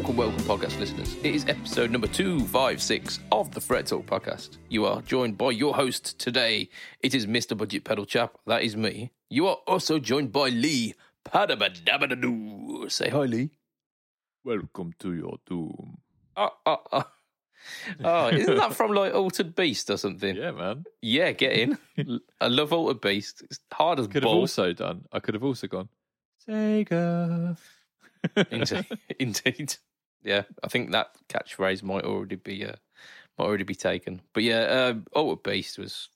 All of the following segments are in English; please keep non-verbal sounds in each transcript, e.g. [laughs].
Welcome, welcome, podcast listeners. It is episode number 256 of the Fret Talk podcast. You are joined by your host today. It is Mr. Budget Pedal Chap. That is me. You are also joined by Lee Padabadabadoo. Say hi, Lee. Welcome to your doom. Oh, oh, oh. oh, isn't that from like Altered Beast or something? Yeah, man. Yeah, get in. [laughs] I love Altered Beast. It's hard as Could have balls. also done. I could have also gone. Sega. Indeed, [laughs] indeed. Yeah, I think that catchphrase might already be uh, might already be taken. But yeah, um, Altered Beast was.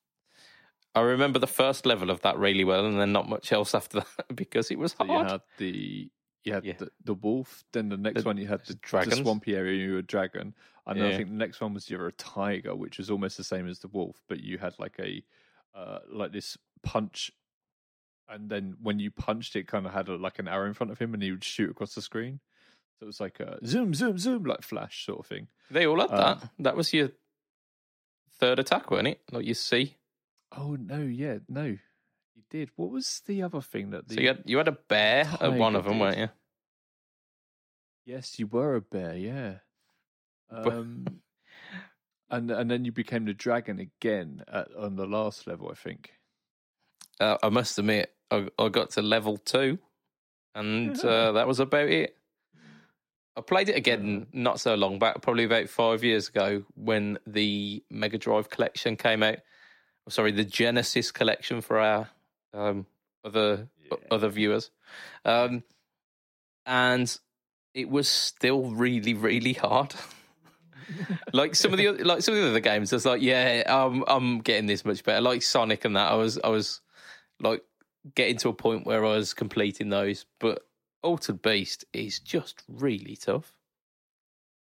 I remember the first level of that really well, and then not much else after [laughs] that because it was So you had the you had Yeah. the, the wolf. Then the next The one you had the, the swampy area. You were a dragon, and then Yeah. I think the next one was you were a tiger, which was almost the same as the wolf, but you had like a uh, like this punch. And then when you punched, it kind of had a, like an arrow in front of him, and he would shoot across the screen. It was like a zoom, zoom, zoom, like flash sort of thing. They all had Um, that. That was your third attack, wasn't it? Like you see. Oh no, yeah, no, you did. What was the other thing that the So you had you had a bear at one of them, did. weren't you? Yes, you were a bear, yeah. Um, and and then you became the dragon again at, on the last level, I think. Uh, I must admit, I, I got to level two, and [laughs] uh, that was about it. I played it again not so long back, probably about five years ago, when the Mega Drive collection came out. Oh, Sorry, the Genesis collection for our um, other other viewers, um, and it was still really, really hard. [laughs] like some of the like some of the other games, I was like, yeah, um, I'm getting this much better. Like Sonic and that, I was I was like getting to a point where I was completing those, but Altered Beast is just really tough.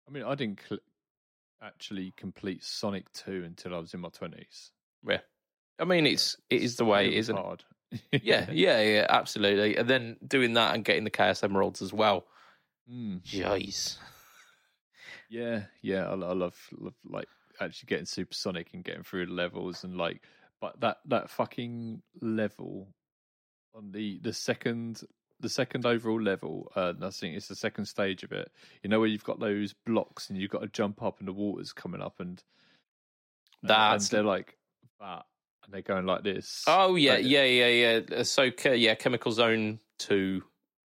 I mean, I didn't cl- actually complete Sonic Two until I was in my twenties. Yeah, I mean it's it is the way it is, isn't hard. [laughs] Yeah, yeah, yeah, absolutely. And then doing that and getting the Chaos Emeralds as well. Mm. Jeez. Yeah, yeah, I, I love, love like actually getting supersonic and getting through the levels and like, but that that fucking level on the the second the second overall level, uh, I think it's the second stage of it. You know where you've got those blocks and you've got to jump up and the water's coming up and That's- and they're like that and they're going like this. Oh yeah, Like, yeah, yeah, yeah. Uh, So yeah, Chemical Zone Two.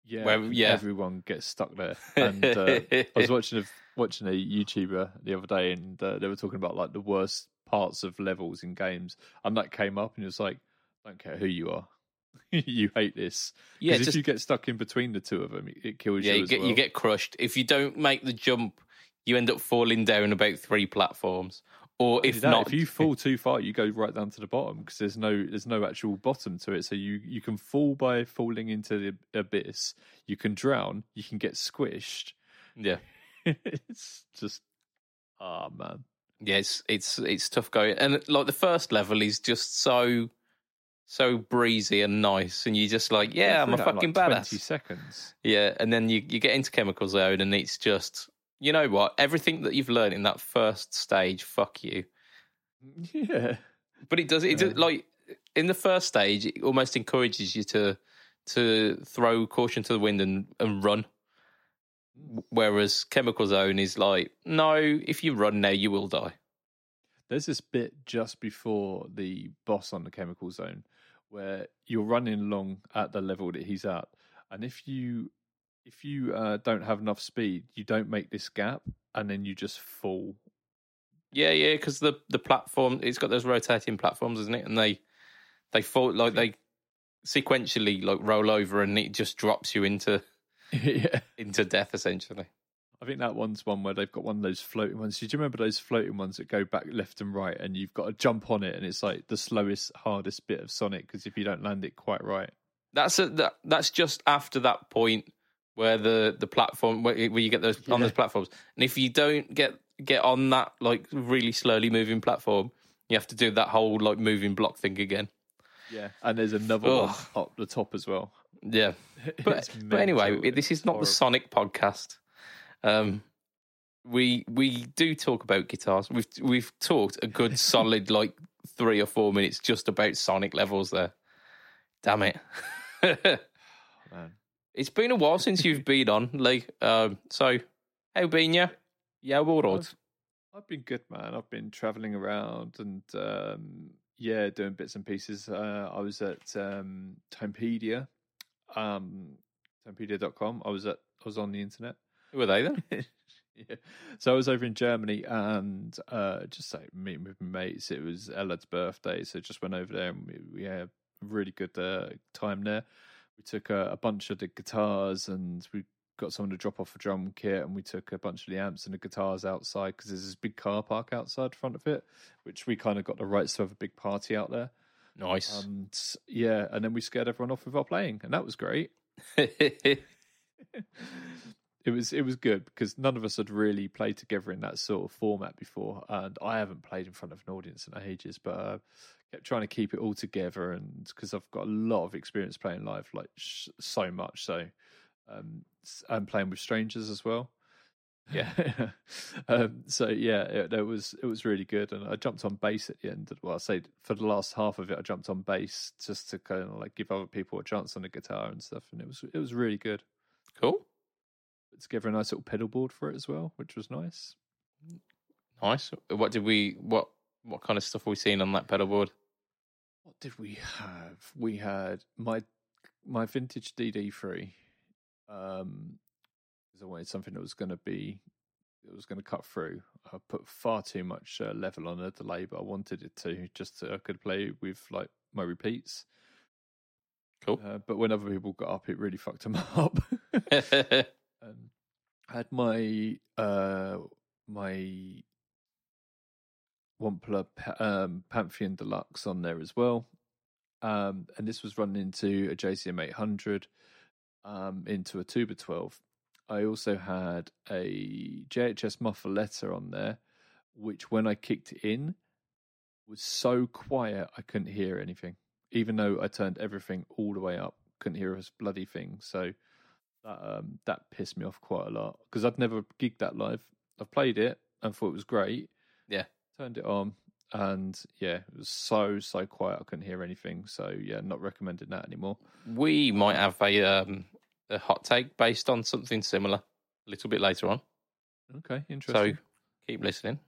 yeah, where- yeah. Everyone gets stuck there. And uh, I was [laughs] watching a watching a YouTuber the other day, and uh, they were talking about like the worst parts of levels in games, and that came up, and it was like, don't care who you are, [laughs] you hate this. yeah, Because if you get stuck in between the two of them, it, kills yeah, you you get well. you get crushed if you don't make the jump. You end up falling down about three platforms, or if That, not, if you [laughs] fall too far, you go right down to the bottom because there's no there's no actual bottom to it. So you you can fall by falling into the abyss. You can drown. You can get squished. yeah, [laughs] it's just ah man. yeah, it's it's it's tough going. And like the first level is just so so breezy and nice, and you're just like, yeah, I'm a fucking like, badass. Twenty seconds. Yeah, and then you, you get into Chemical Zone, and it's just, you know what? Everything that you've learned in that first stage, fuck you. [laughs] Yeah. But it does, it does, like, in the first stage, it almost encourages you to to throw caution to the wind and, and run. Whereas Chemical Zone is like, no, if you run now, you will die. There's this bit just before the boss on the chemical zone where you're running along at the level that he's at, and if you if you uh, don't have enough speed, you don't make this gap, and then you just fall. Yeah, yeah, because the, the platform, it's got those rotating platforms, isn't it? And they, they fall, like, they sequentially, like, roll over and it just drops you into [laughs] yeah. into death essentially. I think that one's one where they've got one of those floating ones. Did you remember those floating ones that go back left and right, and you've got to jump on it, and it's like the slowest, hardest bit of Sonic because if you don't land it quite right, That's a, that, that's just after that point where the the platform where, where you get those on those platforms, and if you don't get get on that like really slowly moving platform, you have to do that whole like moving block thing again. yeah. And there's another Ugh. one up the top as well. Yeah, [laughs] but but anyway, this is It's not the. Sonic podcast. Um, we we do talk about guitars. We've we've talked a good [laughs] solid like three or four minutes just about Sonic levels there. Damn it. Man. [laughs] It's been a while since [laughs] you've been on, Lee. Um, so How been you? Yeah, all right. I've, I've been good, man. I've been traveling around and um, yeah, doing bits and pieces. Uh, I was at um, Tonepedia, um, Tonepedia.com. I was at I was on the internet. Who were they then? [laughs] yeah. So I was over in Germany and uh, just like meeting with my mates. It was Ellad's birthday, so just went over there and we, we had a really good uh, time there. We took a, a bunch of the guitars and we got someone to drop off a drum kit and we took a bunch of the amps and the guitars outside because there's this big car park outside front of it, which we kind of got the rights to have a big party out there. Nice. And yeah, and then we scared everyone off with our playing, and that was great. [laughs] it was it was good because none of us had really played together in that sort of format before, and I haven't played in front of an audience in ages, but uh, kept trying to keep it all together, and because I've got a lot of experience playing live, like sh- so much, so um, I'm playing with strangers as well. [laughs] [laughs] Yeah, [laughs] um, so yeah, it, it, was it was really good, and I jumped on bass at the end. Well, I say for the last half of it, I jumped on bass just to kind of like give other people a chance on the guitar and stuff, and it was it was really good. Cool put together a nice little pedal board for it as well, which was nice. Nice. What did we? What what kind of stuff were we seeing on that pedal board? What did we have? We had my my vintage DD three, um, because I wanted something that was going to be it was going to cut through. I put far too much uh, level on a delay, but I wanted it to just so I could play with like my repeats. Cool. Uh, but when other people got up, it really fucked them [laughs] up. [laughs] um, had my uh, my Wampler um, Pantheon Deluxe on there as well, um, and this was running into a JCM 800 um, into a Tuba 12. I also had a JHS Muffuletta on there, which when I kicked in was so quiet I couldn't hear anything, even though I turned everything all the way up, couldn't hear a bloody thing. So that um, that pissed me off quite a lot because I'd never gigged that live. I've played it and thought it was great. Yeah, turned it on and yeah, it was so so quiet. I couldn't hear anything. So yeah, not recommending that anymore. We might have a um, a hot take based on something similar a little bit later on. Okay, interesting. So keep listening.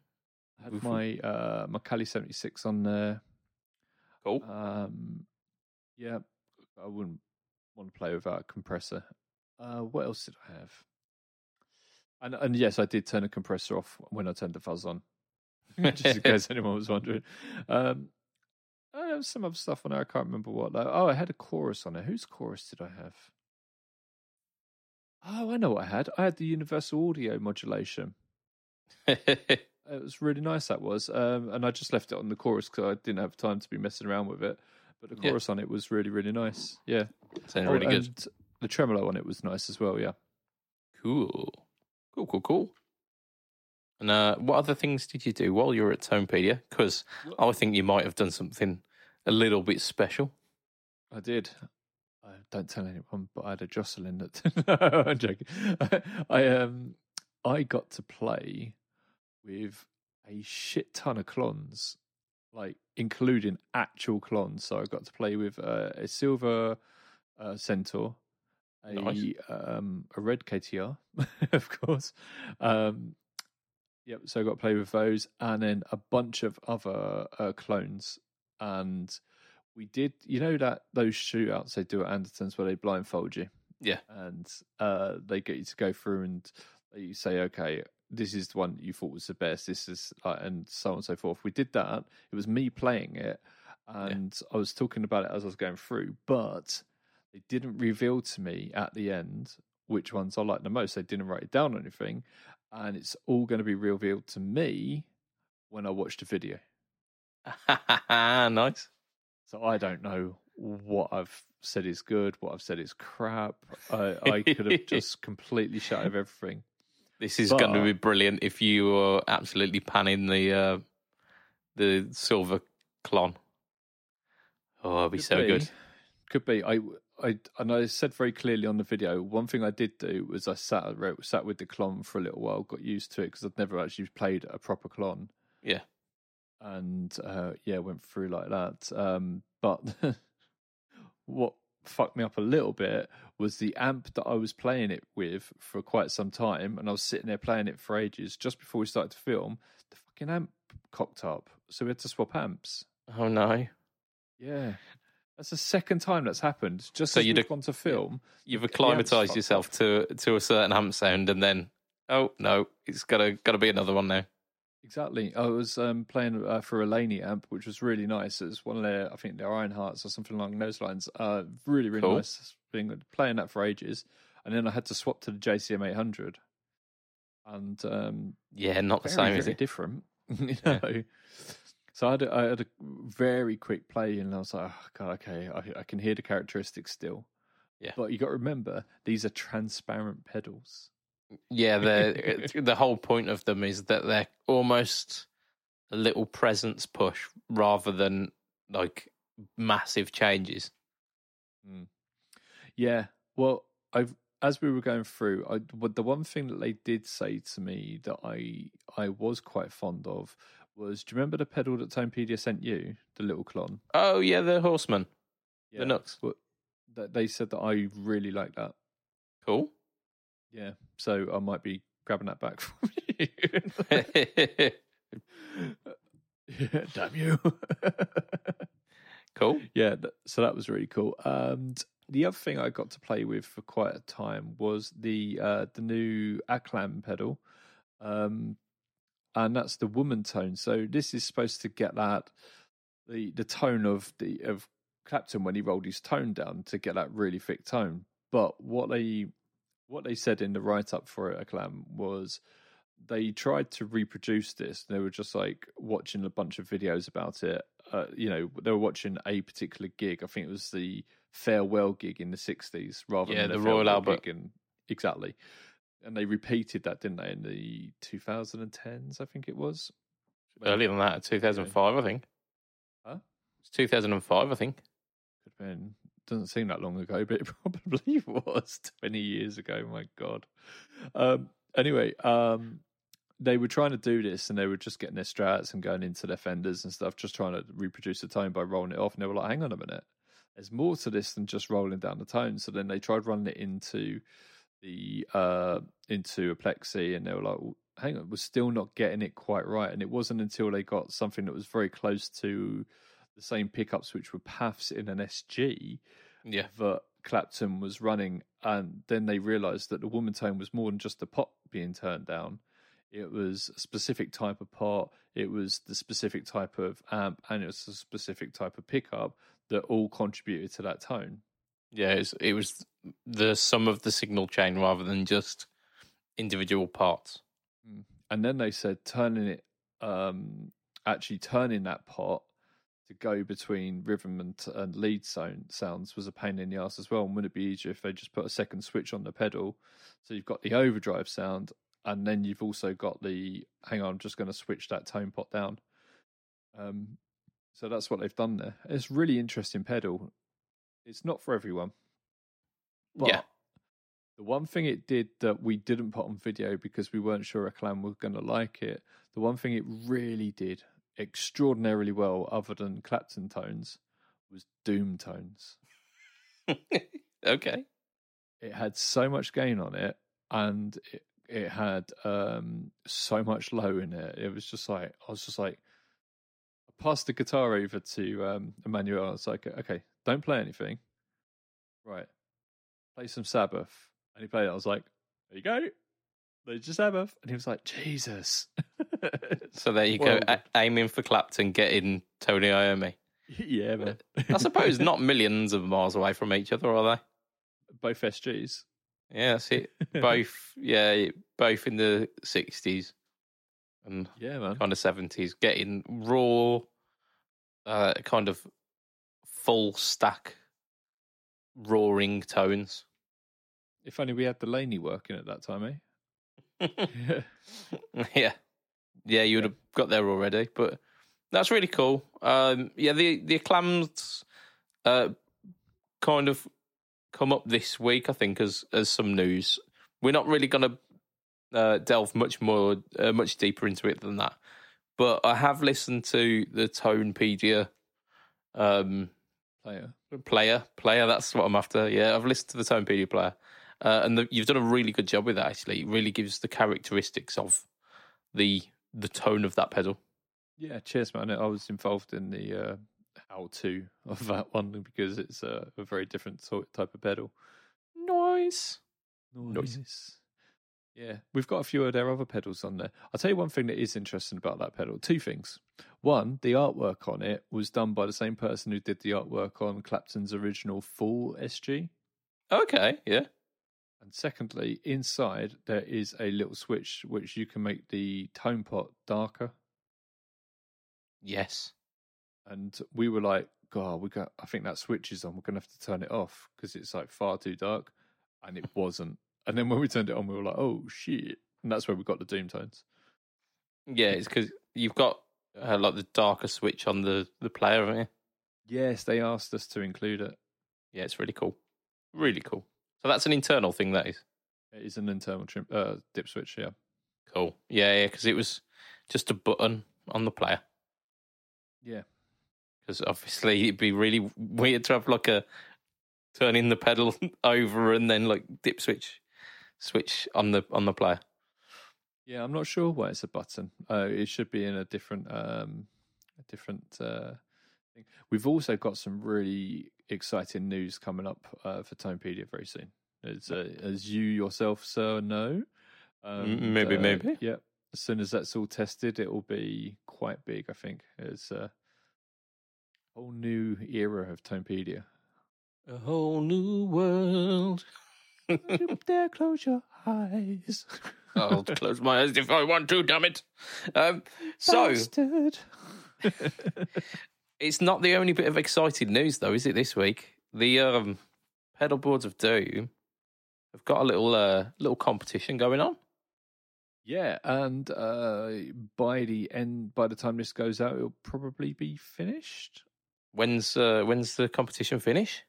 I had my uh, my Cali seventy six on there. Cool. Um, yeah, I wouldn't want to play without a compressor uh, what else did I have? And and yes, I did turn a compressor off when I turned the fuzz on, [laughs] just in [laughs] case anyone was wondering. Um, I have some other stuff on there. I can't remember what. Like, oh, I had a chorus on it. Whose chorus did I have? Oh, I know what I had. I had the universal audio modulation. [laughs] it was really nice. That was, um, and I just left it on the chorus because I didn't have time to be messing around with it. But the chorus yeah. on it was really, really nice. Yeah, sounded really oh, good the tremolo on it was nice as well. Yeah. Cool. Cool. Cool. Cool. And uh, what other things did you do while you were at Tonepedia? Because I think you might have done something a little bit special. I did. I don't tell anyone, but I had a Jocelyn that. [laughs] no, I'm joking. I um, I got to play with a shit ton of clones, like including actual clones. So I got to play with uh, a silver uh, centaur, a nice. um, a red KTR, [laughs] of course. Um, yep. So I got to play with those, and then a bunch of other uh, clones, and we did. You know that those shootouts they do at Anderton's where they blindfold you, yeah, and uh, they get you to go through and you say, okay. This is the one you thought was the best. This is, uh, and so on and so forth. We did that. It was me playing it, and yeah. I was talking about it as I was going through. But they didn't reveal to me at the end which ones I like the most. They didn't write it down or anything. And it's all going to be revealed to me when I watch the video. [laughs] nice. So I don't know what I've said is good, what I've said is crap. I, I could have [laughs] just completely shut out everything. This is but, going to be brilliant if you are absolutely panning the uh, the silver Klon. Oh, it'd be so be. good. Could be. I I and I said very clearly on the video. One thing I did do was I sat sat with the Klon for a little while, got used to it because I'd never actually played a proper Klon. Yeah, and uh, yeah, went through like that. Um, but [laughs] what fucked me up a little bit was the amp that I was playing it with for quite some time, and I was sitting there playing it for ages. Just before we started to film, the fucking amp cocked up, so we had to swap amps. Oh no. Yeah. That's the second time that's happened. Just So you'd we've ac- gone to film. You've the- the amp's acclimatized yourself to to a certain amp sound, and then oh no, it's gotta gotta be another one now. Exactly. I was um, playing uh, for a Laney amp, which was really nice. It's one of their, I think, their Iron Hearts or something along those lines. Uh, really, really Cool. nice. Been playing that for ages, and then I had to swap to the JCM 800, and um, Yeah, not the very, same, is it? different. [laughs] you Yeah. So I had, a, I had a very quick play, and I was like, oh, God, okay, I, I can hear the characteristics still. Yeah. But you got to remember, these are transparent pedals. Mm, yeah, the [laughs] the whole point of them is that they're almost a little presence push rather than like massive changes. Mm. Yeah. Well, I've as we were going through, I the one thing that they did say to me that I I was quite fond of was, do you remember the pedal that Tonepedia sent you, the little Klon? Oh yeah, the horseman, Yeah. the nuts. Well, that they said that I really like that. Cool. Yeah. So I might be grabbing that back [laughs] from you. [laughs] [laughs] Damn you. cool. yeah, so that was really cool. And the other thing I got to play with for quite a time was the uh, the new Aclam pedal, um, and that's the woman tone. So this is supposed to get that the the tone of the of Clapton when he rolled his tone down to get that really thick tone. But what they what they said in the write up for it, Aclam, was they tried to reproduce this. They were just like watching a bunch of videos about it. Uh, you know, they were watching a particular gig. I think it was the farewell gig in the '60s, rather Yeah, than the Royal Albert. gig in exactly. And they repeated that, didn't they, in the 2010s? I think it was Earlier than that, 2005, I think. Huh? It's 2005, I think. Could have been. Doesn't seem that long ago, [laughs] but it probably was 20 years ago. My God. Um, anyway, um, they were trying to do this and they were just getting their strats and going into their fenders and stuff, just trying to reproduce the tone by rolling it off. And they were like, hang on a minute. There's more to this than just rolling down the tone. So then they tried running it into the uh into a plexi and they were like well, hang on we're still not getting it quite right. And it wasn't until they got something that was very close to the same pickups which were PAFs in an sg Yeah. that clapton was running and then they realized that the woman tone was more than just the pot being turned down. It was a specific type of pot it was the specific type of amp and it was a specific type of pickup that all contributed to that tone Yeah, it was, it was the sum of the signal chain rather than just individual parts. and then they said turning it um actually turning that pot to go between rhythm and, and lead sound sounds was a pain in the ass as well and would it be easier if they just put a second switch on the pedal? So you've got the overdrive sound and then you've also got the hang on i'm just going to switch that tone pot down. Um so that's what they've done there. It's really interesting pedal it's not for everyone but Yeah. the one thing it did that we didn't put on video because we weren't sure Aclam was going to like it, the one thing it really did extraordinarily well, other than Clapton tones, was Doom tones. [laughs] okay. It had so much gain on it, and it, it had um, so much low in it. It was just like I was just like, I passed the guitar over to um, Emmanuel. I was like, okay, don't play anything. Right, play some Sabbath, and he played it. I was like, there you go. There's your Sabbath, and he was like, Jesus. [laughs] So there you Well- go, a- aiming for Clapton, getting Tony Iommi. [laughs] yeah, man. I suppose [laughs] not millions of miles away from each other, are they? both SGs. Yeah, that's it. Both, yeah, both in the sixties and Yeah, man. kind of seventies, getting raw, uh, kind of full stack roaring tones. If only we had Delaney working at that time, eh? [laughs] [laughs] yeah, yeah, you would have got there already, but that's really cool. Um, yeah, the the Aclams uh, kind of come up this week, I think, as as some news. We're not really going to uh, delve much more, uh, much deeper into it than that. But I have listened to the Tonepedia um, Player. player, player. That's what I'm after. Yeah, I've listened to the Tonepedia player, uh, and the, you've done a really good job with that. Actually, it really gives the characteristics of the the tone of that pedal. Yeah, cheers, man. I was involved in the uh, how to of that one because it's a, a very different sort type of pedal. Noise. Nice. Yeah, we've got a few of their other pedals on there. I'll tell you one thing that is interesting about that pedal. Two things. One, the artwork on it was done by the same person who did the artwork on Clapton's original Fool SG. Okay. Yeah. And secondly, inside there is a little switch which you can make the tone pot darker. Yes. And we were like, God, we got. I think that switch is on. We're gonna have to turn it off because it's like far too dark, and it wasn't. And then when we turned it on, we were like, oh shit! And that's where we got the doom tones. Yeah, it's because you've got uh, like the darker switch on the the player, haven't you? Yes, they asked us to include it. Yeah, it's really cool. Really cool. So that's an internal thing. That is It is an internal trim, uh, dip switch. Yeah. cool. Yeah, yeah, because it was just a button on the player. Yeah. Because obviously it'd be really weird to have like a turning the pedal [laughs] over and then like dip switch switch on the on the player. Yeah, I'm not sure why it's a button. Uh, it should be in a different, um, a different uh, thing. We've also got some really exciting news coming up uh, for Tonepedia very soon. As, uh, as you yourself, sir, know. M- maybe, uh, maybe. Yeah. As soon as that's all tested, it will be quite big. I think it's a whole new era of Tonepedia. A whole new world. [laughs] there, close your eyes. I'll close my eyes if I want to, damn it. Um, so Bastard. it's not the only bit of exciting news though, is it this week? The um pedal boards of doom have got a little uh little competition going on. Yeah, and uh, by the end, by the time this goes out, it'll probably be finished. When's uh when's the competition finish?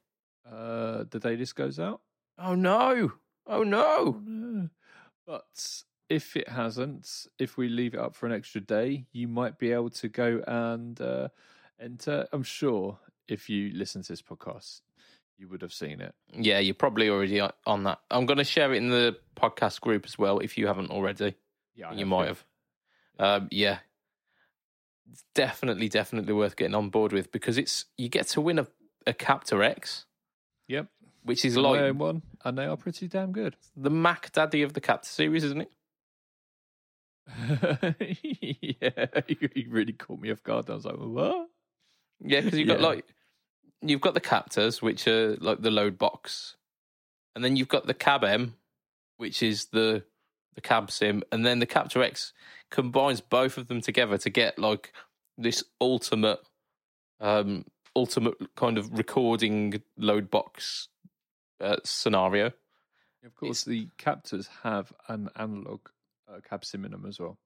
Uh, the day this goes out. Oh no. Oh no. But if it hasn't, if we leave it up for an extra day, you might be able to go and uh, enter. I'm sure if you listen to this podcast, you would have seen it. Yeah, you're probably already on- that. I'm going to share it in the podcast group as well if you haven't already. Yeah, you might have. Um, yeah, it's definitely, definitely worth getting on board with because it's you get to win a, a Captor X, Yep. Which is like own one, and they are pretty damn good. the Mac Daddy of the Captor series, isn't it? [laughs] yeah, [laughs] you really caught me off guard. I was like, what? Yeah, because you've got [laughs] Yeah. like you've got the Captors, which are like the load box, and then you've got the Cab M, which is the the cab sim, and then the Captor X combines both of them together to get like this ultimate, um, ultimate kind of recording load box uh, scenario. Of course, the captors have an analog uh, cab sim in them as well.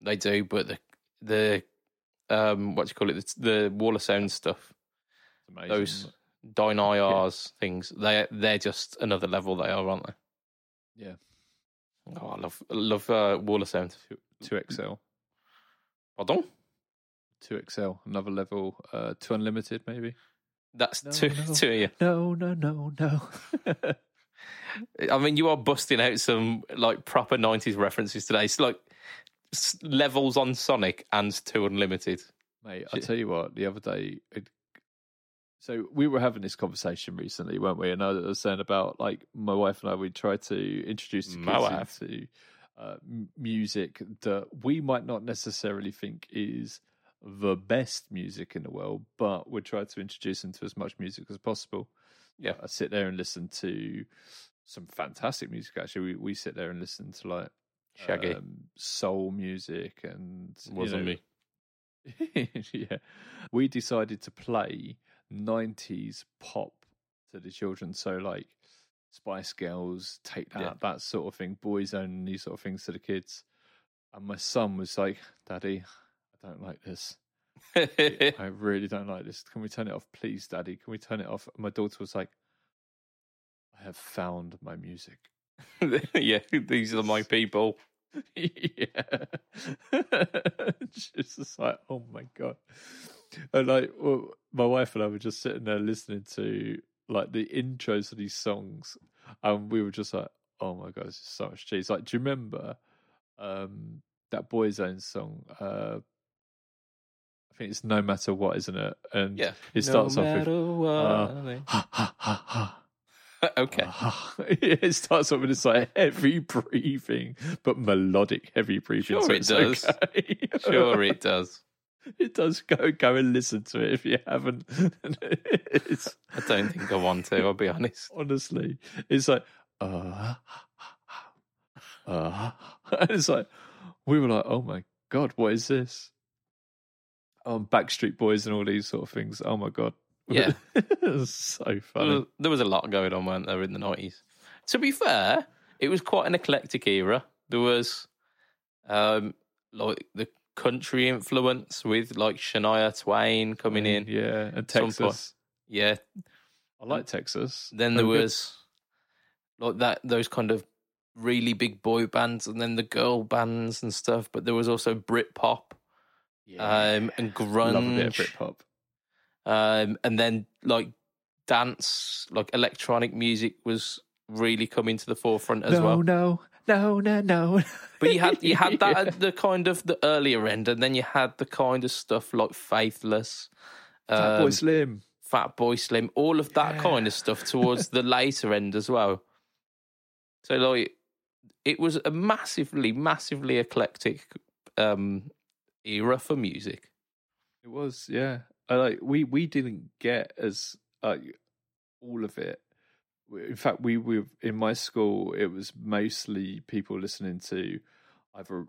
They do, but the the um, what do you call it? The, the Wall of Sound stuff, It's those DynIRs things. They they're just another level. They are, aren't they? Yeah. Oh, I love love uh, Wall of Sound. Two XL, Pardon? two XL, another level, uh, two unlimited maybe. That's No, two no. [laughs] two of you. No, no, no, no. [laughs] I mean, you are busting out some like proper nineties references today. It's like levels on Sonic and two unlimited. Mate, I tell you what, the other day, it, so we were having this conversation recently, weren't we? And I was saying about like my wife and I, we tried to introduce the My kids wife. into uh, music that we might not necessarily think is the best music in the world, but we try to introduce them to as much music as possible. Yeah. I sit there and listen to some fantastic music. Actually, we, we sit there and listen to like Shaggy um, soul music and wasn't know, me. [laughs] yeah, we decided to play '90s pop to the children. So like Spice Girls, Take That, Yeah. that sort of thing, Boyzone, and these sort of things to the kids. And my son was like, "Daddy, I don't like this. [laughs] I really don't like this. Can we turn it off, please, Daddy? Can we turn it off?" My daughter was like, "I have found my music." [laughs] yeah, these are my [laughs] people. yeah. She's just like, oh my god. and like well, my wife and I were just sitting there listening to like the intros of these songs, and we were just like, "Oh my god, this is so much cheese!" Like, do you remember um, that Boyzone song? Uh, think it's "No Matter What," isn't it? And Yeah. it starts no off with matter what. uh, [laughs] ha ha ha ha. [laughs] okay. Ah, [laughs] it starts off with this like heavy breathing, but melodic heavy breathing. Sure so it does. okay. Sure, it does. it does. Go go and listen to it if you haven't. it's I don't think I want to. I'll be honest. honestly, it's like uh, uh, and it's like we were like, oh my god, what is this? Um, Backstreet Boys and all these sort of things. Oh my god, Yeah. [laughs] so funny. there was a lot going on, weren't there, in the nineties? To be fair, it was quite an eclectic era. There was um like the country influence with like Shania Twain coming in. yeah, and. Texas. Yeah. I like Texas. Then there good. was like that those kind of really big boy bands and then the girl bands and stuff, but there was also Britpop um and grunge. Love a bit of Britpop. um, and then like dance, like electronic music was really coming to the forefront as no, well. no, no, no, no. No. But you had you had that Yeah. [laughs] at the kind of the earlier end, and then you had the kind of stuff like Faithless, Fat Boy um, Slim. Fatboy Slim, all of that kind of stuff towards the [laughs] later end as well. So like, it was a massively, massively eclectic um, era for music. It was, yeah. I like we we didn't get as like all of it. In fact, we were in my school. It was mostly people listening to either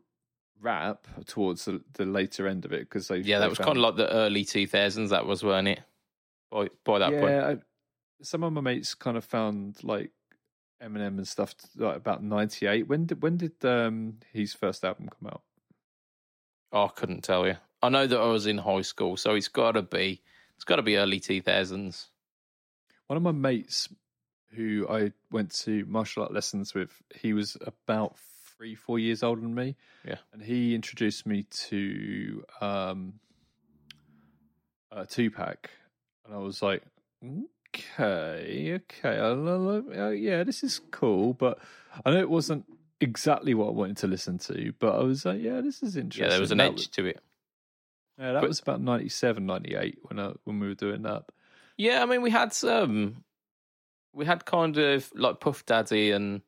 rap towards the, the later end of it because they Yeah, they that was kind of like the early two thousands. That was, weren't it? By by that yeah, point, I, some of my mates kind of found like Eminem and stuff like about ninety eight. When did when did um his first album come out? Oh, I couldn't tell you. I know that I was in high school, so it's got to be it's got to be early two thousands. One of my mates who I went to martial art lessons with, he was about three, four years older than me. Yeah. And he introduced me to um a Tupac. And I was like, okay, okay. I, I, I- yeah, this is cool. But I know it wasn't exactly what I wanted to listen to, but I was like, yeah, this is interesting. Yeah, there was an That edge to it. yeah, that but- was about 97, 98 when, I, when we were doing that. Yeah, I mean, we had some, we had kind of like Puff Daddy and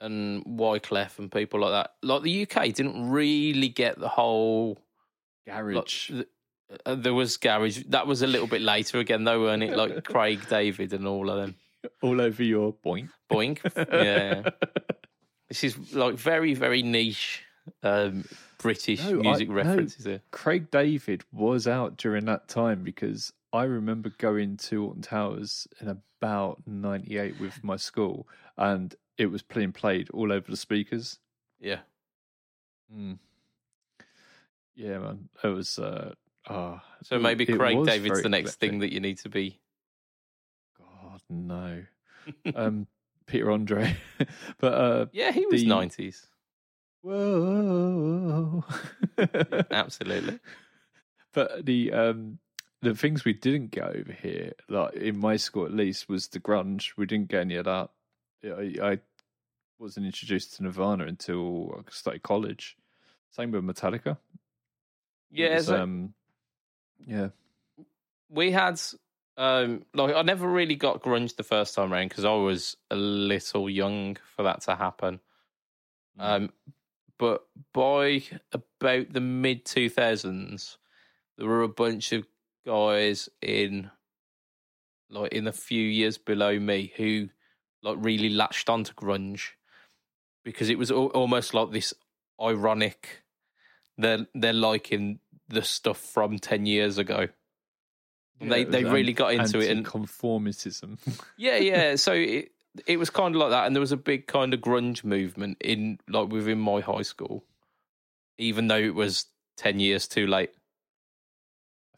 and Wyclef and people like that. Like the UK didn't really get the whole. Like, Garage. th- uh, there was garage. That was a little bit later again, though, weren't it? Like [laughs] Craig David and all of them. all over your point. Boink. [laughs] Yeah. This is like very, very niche um, British No, I- music no. references here. Craig David was out during that time because I remember going to Alton Towers in about '98 with my school, and it was being played all over the speakers. Yeah. Mm. Yeah, man, it was. Uh, ah, So maybe it Craig was David's the next thing that you need to be. God no, [laughs] um, Peter Andre, [laughs] but uh, Yeah, he was the- 90s. whoa, [laughs] Absolutely. [laughs] But the um the things we didn't get over here, like in my school at least, was the grunge. We didn't get any of that. I, I wasn't introduced to Nirvana until I started college. Same with Metallica. Yeah, was, um, yeah. we had um like I never really got grunge the first time around because I was a little young for that to happen. Mm. Um, but by about the mid two thousands, there were a bunch of guys in like in the few years below me who like really latched onto grunge because it was al- almost like this ironic. They're they're liking the stuff from ten years ago. Yeah, they they really got into it and anti-conformism. [laughs] yeah, yeah. So it it was kind of like that, and there was a big kind of grunge movement in like within my high school, even though it was ten years too late.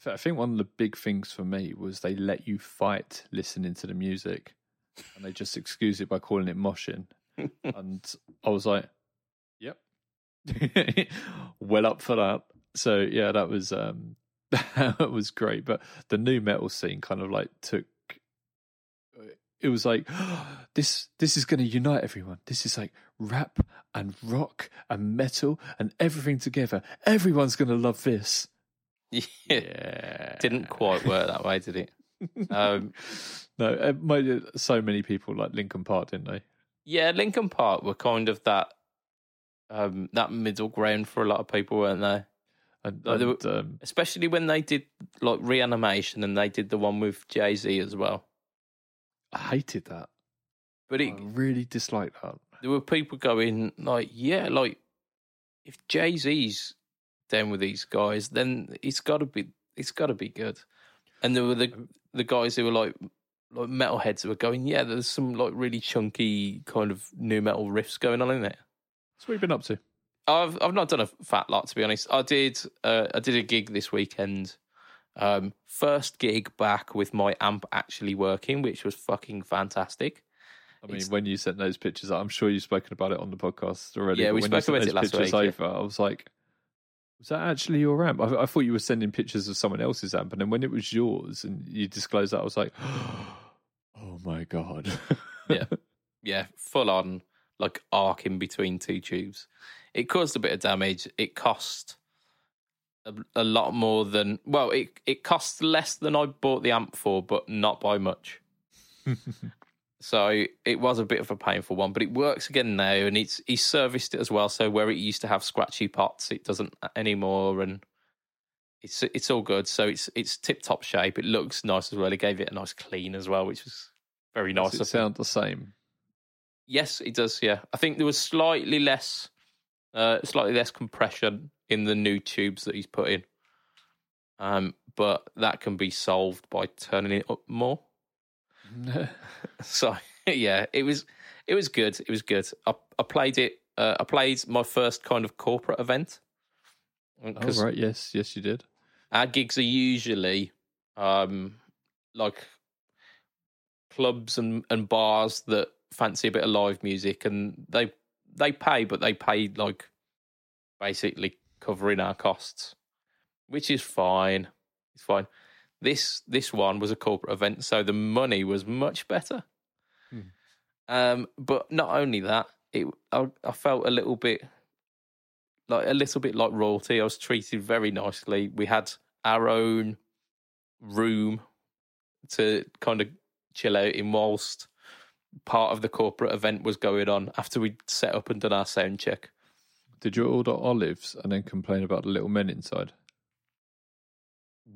I I think one of the big things for me was they let you fight listening to the music, and they just excuse it by calling it moshing. [laughs] and I was like, "Yep, [laughs] well up for that." So yeah, that was um, [laughs] that was great. But the new metal scene kind of like took. It was like [gasps] this. This is going to unite everyone. This is like rap and rock and metal and everything together. Everyone's going to love this. Yeah. [laughs] Yeah, Didn't quite work that way, did it? Um, [laughs] No, uh, my- so many people like Linkin Park, didn't they? yeah, Linkin Park were kind of that um, that middle ground for a lot of people, weren't they? And, and, um, Especially when they did like reanimation and they did the one with Jay Z as well. I hated that. But it, I really disliked that. there were people going like, yeah, like if Jay Z's down with these guys, then it's got to be it's got to be good. And there were the the guys who were like like metalheads who were going, yeah, there's some like really chunky kind of new metal riffs going on in there. So what have you been up to? I've I've not done a fat lot to be honest. I did uh, I did a gig this weekend. Um, first gig back with my amp actually working, which was fucking fantastic. I mean, It's- when you sent those pictures, I'm sure you've spoken about it on the podcast already. Yeah, we spoke about it last week, yeah. Over, I was like, was that actually your amp? I, I thought you were sending pictures of someone else's amp, and then when it was yours and you disclosed that, I was like, [gasps] oh my god. Yeah. [laughs] yeah, full on like arc in between two tubes. It caused a bit of damage. It cost a, a lot more than well, it it cost less than I bought the amp for, but not by much. [laughs] so it was a bit of a painful one, but it works again now, and it's he serviced it as well. So where it used to have scratchy pots, it doesn't anymore, and it's it's all good. So it's it's tip top shape. It looks nice as well. It gave it a nice clean as well, which was very nice. Does it sound the same? Yes, it does. Yeah, I think there was slightly less, uh, slightly less compression in the new tubes that he's put in. Um, but that can be solved by turning it up more. [laughs] So [laughs] yeah, it was it was good. It was good. I I played it. Uh, I played my first kind of corporate event. oh, right. Yes, yes, you did. our gigs are usually um like clubs and, and bars that fancy a bit of live music and they they pay but they pay like basically covering our costs which is fine it's fine this this one was a corporate event so the money was much better Hmm. um but not only that it I, I felt a little bit like a little bit like royalty. I was treated very nicely. We had our own room to kind of chill out in whilst part of the corporate event was going on after we'd set up and done our sound check. Did you order olives and then complain about the little men inside?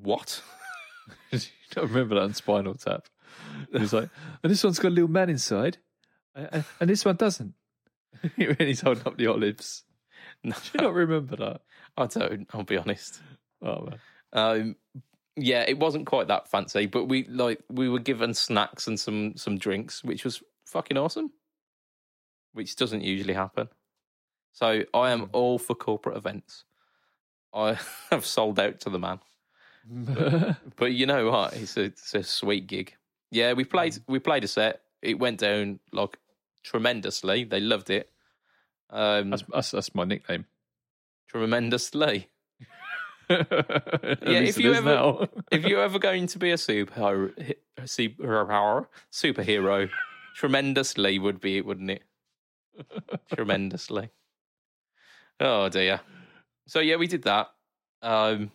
What? [laughs] you don't remember that on Spinal Tap? He's like, and this one's got a little man inside, and this one doesn't. [laughs] when he's holding up the olives. [laughs] No, Do you not remember that? I don't. I'll be honest. Oh man. Um, yeah, it wasn't quite that fancy, but we like we were given snacks and some some drinks, which was fucking awesome. Which doesn't usually happen. So I am all for corporate events. I [laughs] have sold out to the man. [laughs] But you know what? It's a, it's a sweet gig. Yeah, we played we played a set. It went down like tremendously. They loved it. Um, that's, that's that's my nickname. tremendously. [laughs] Yeah, if you ever if you're ever going to be a superhero, superhero, superhero, tremendously would be it, wouldn't it? [laughs] tremendously. Oh dear. So yeah, we did that. Um,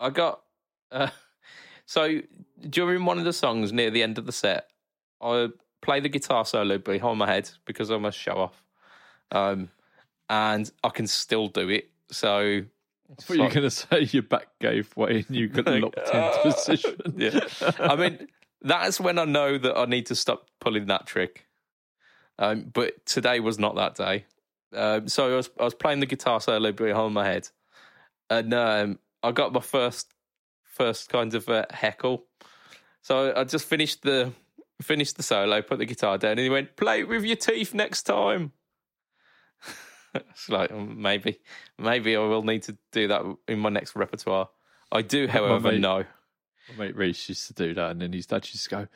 I got uh, [laughs] so during one of the songs near the end of the set, I play the guitar solo behind my head because I'm a show off, um, and I can still do it. So. I thought you were going to say your back gave way and you got [laughs] locked into position. Yeah. I mean, that's when I know that I need to stop pulling that trick. Um, but today was not that day. Um, so I was I was playing the guitar solo behind my head, and um, I got my first first kind of uh, heckle. So I just finished the finished the solo, put the guitar down, and he went, "Play it with your teeth next time." [laughs] it's like um, maybe maybe I will need to do that in my next repertoire. I do, however, know. My mate Reese used to do that, and then his dad used to go,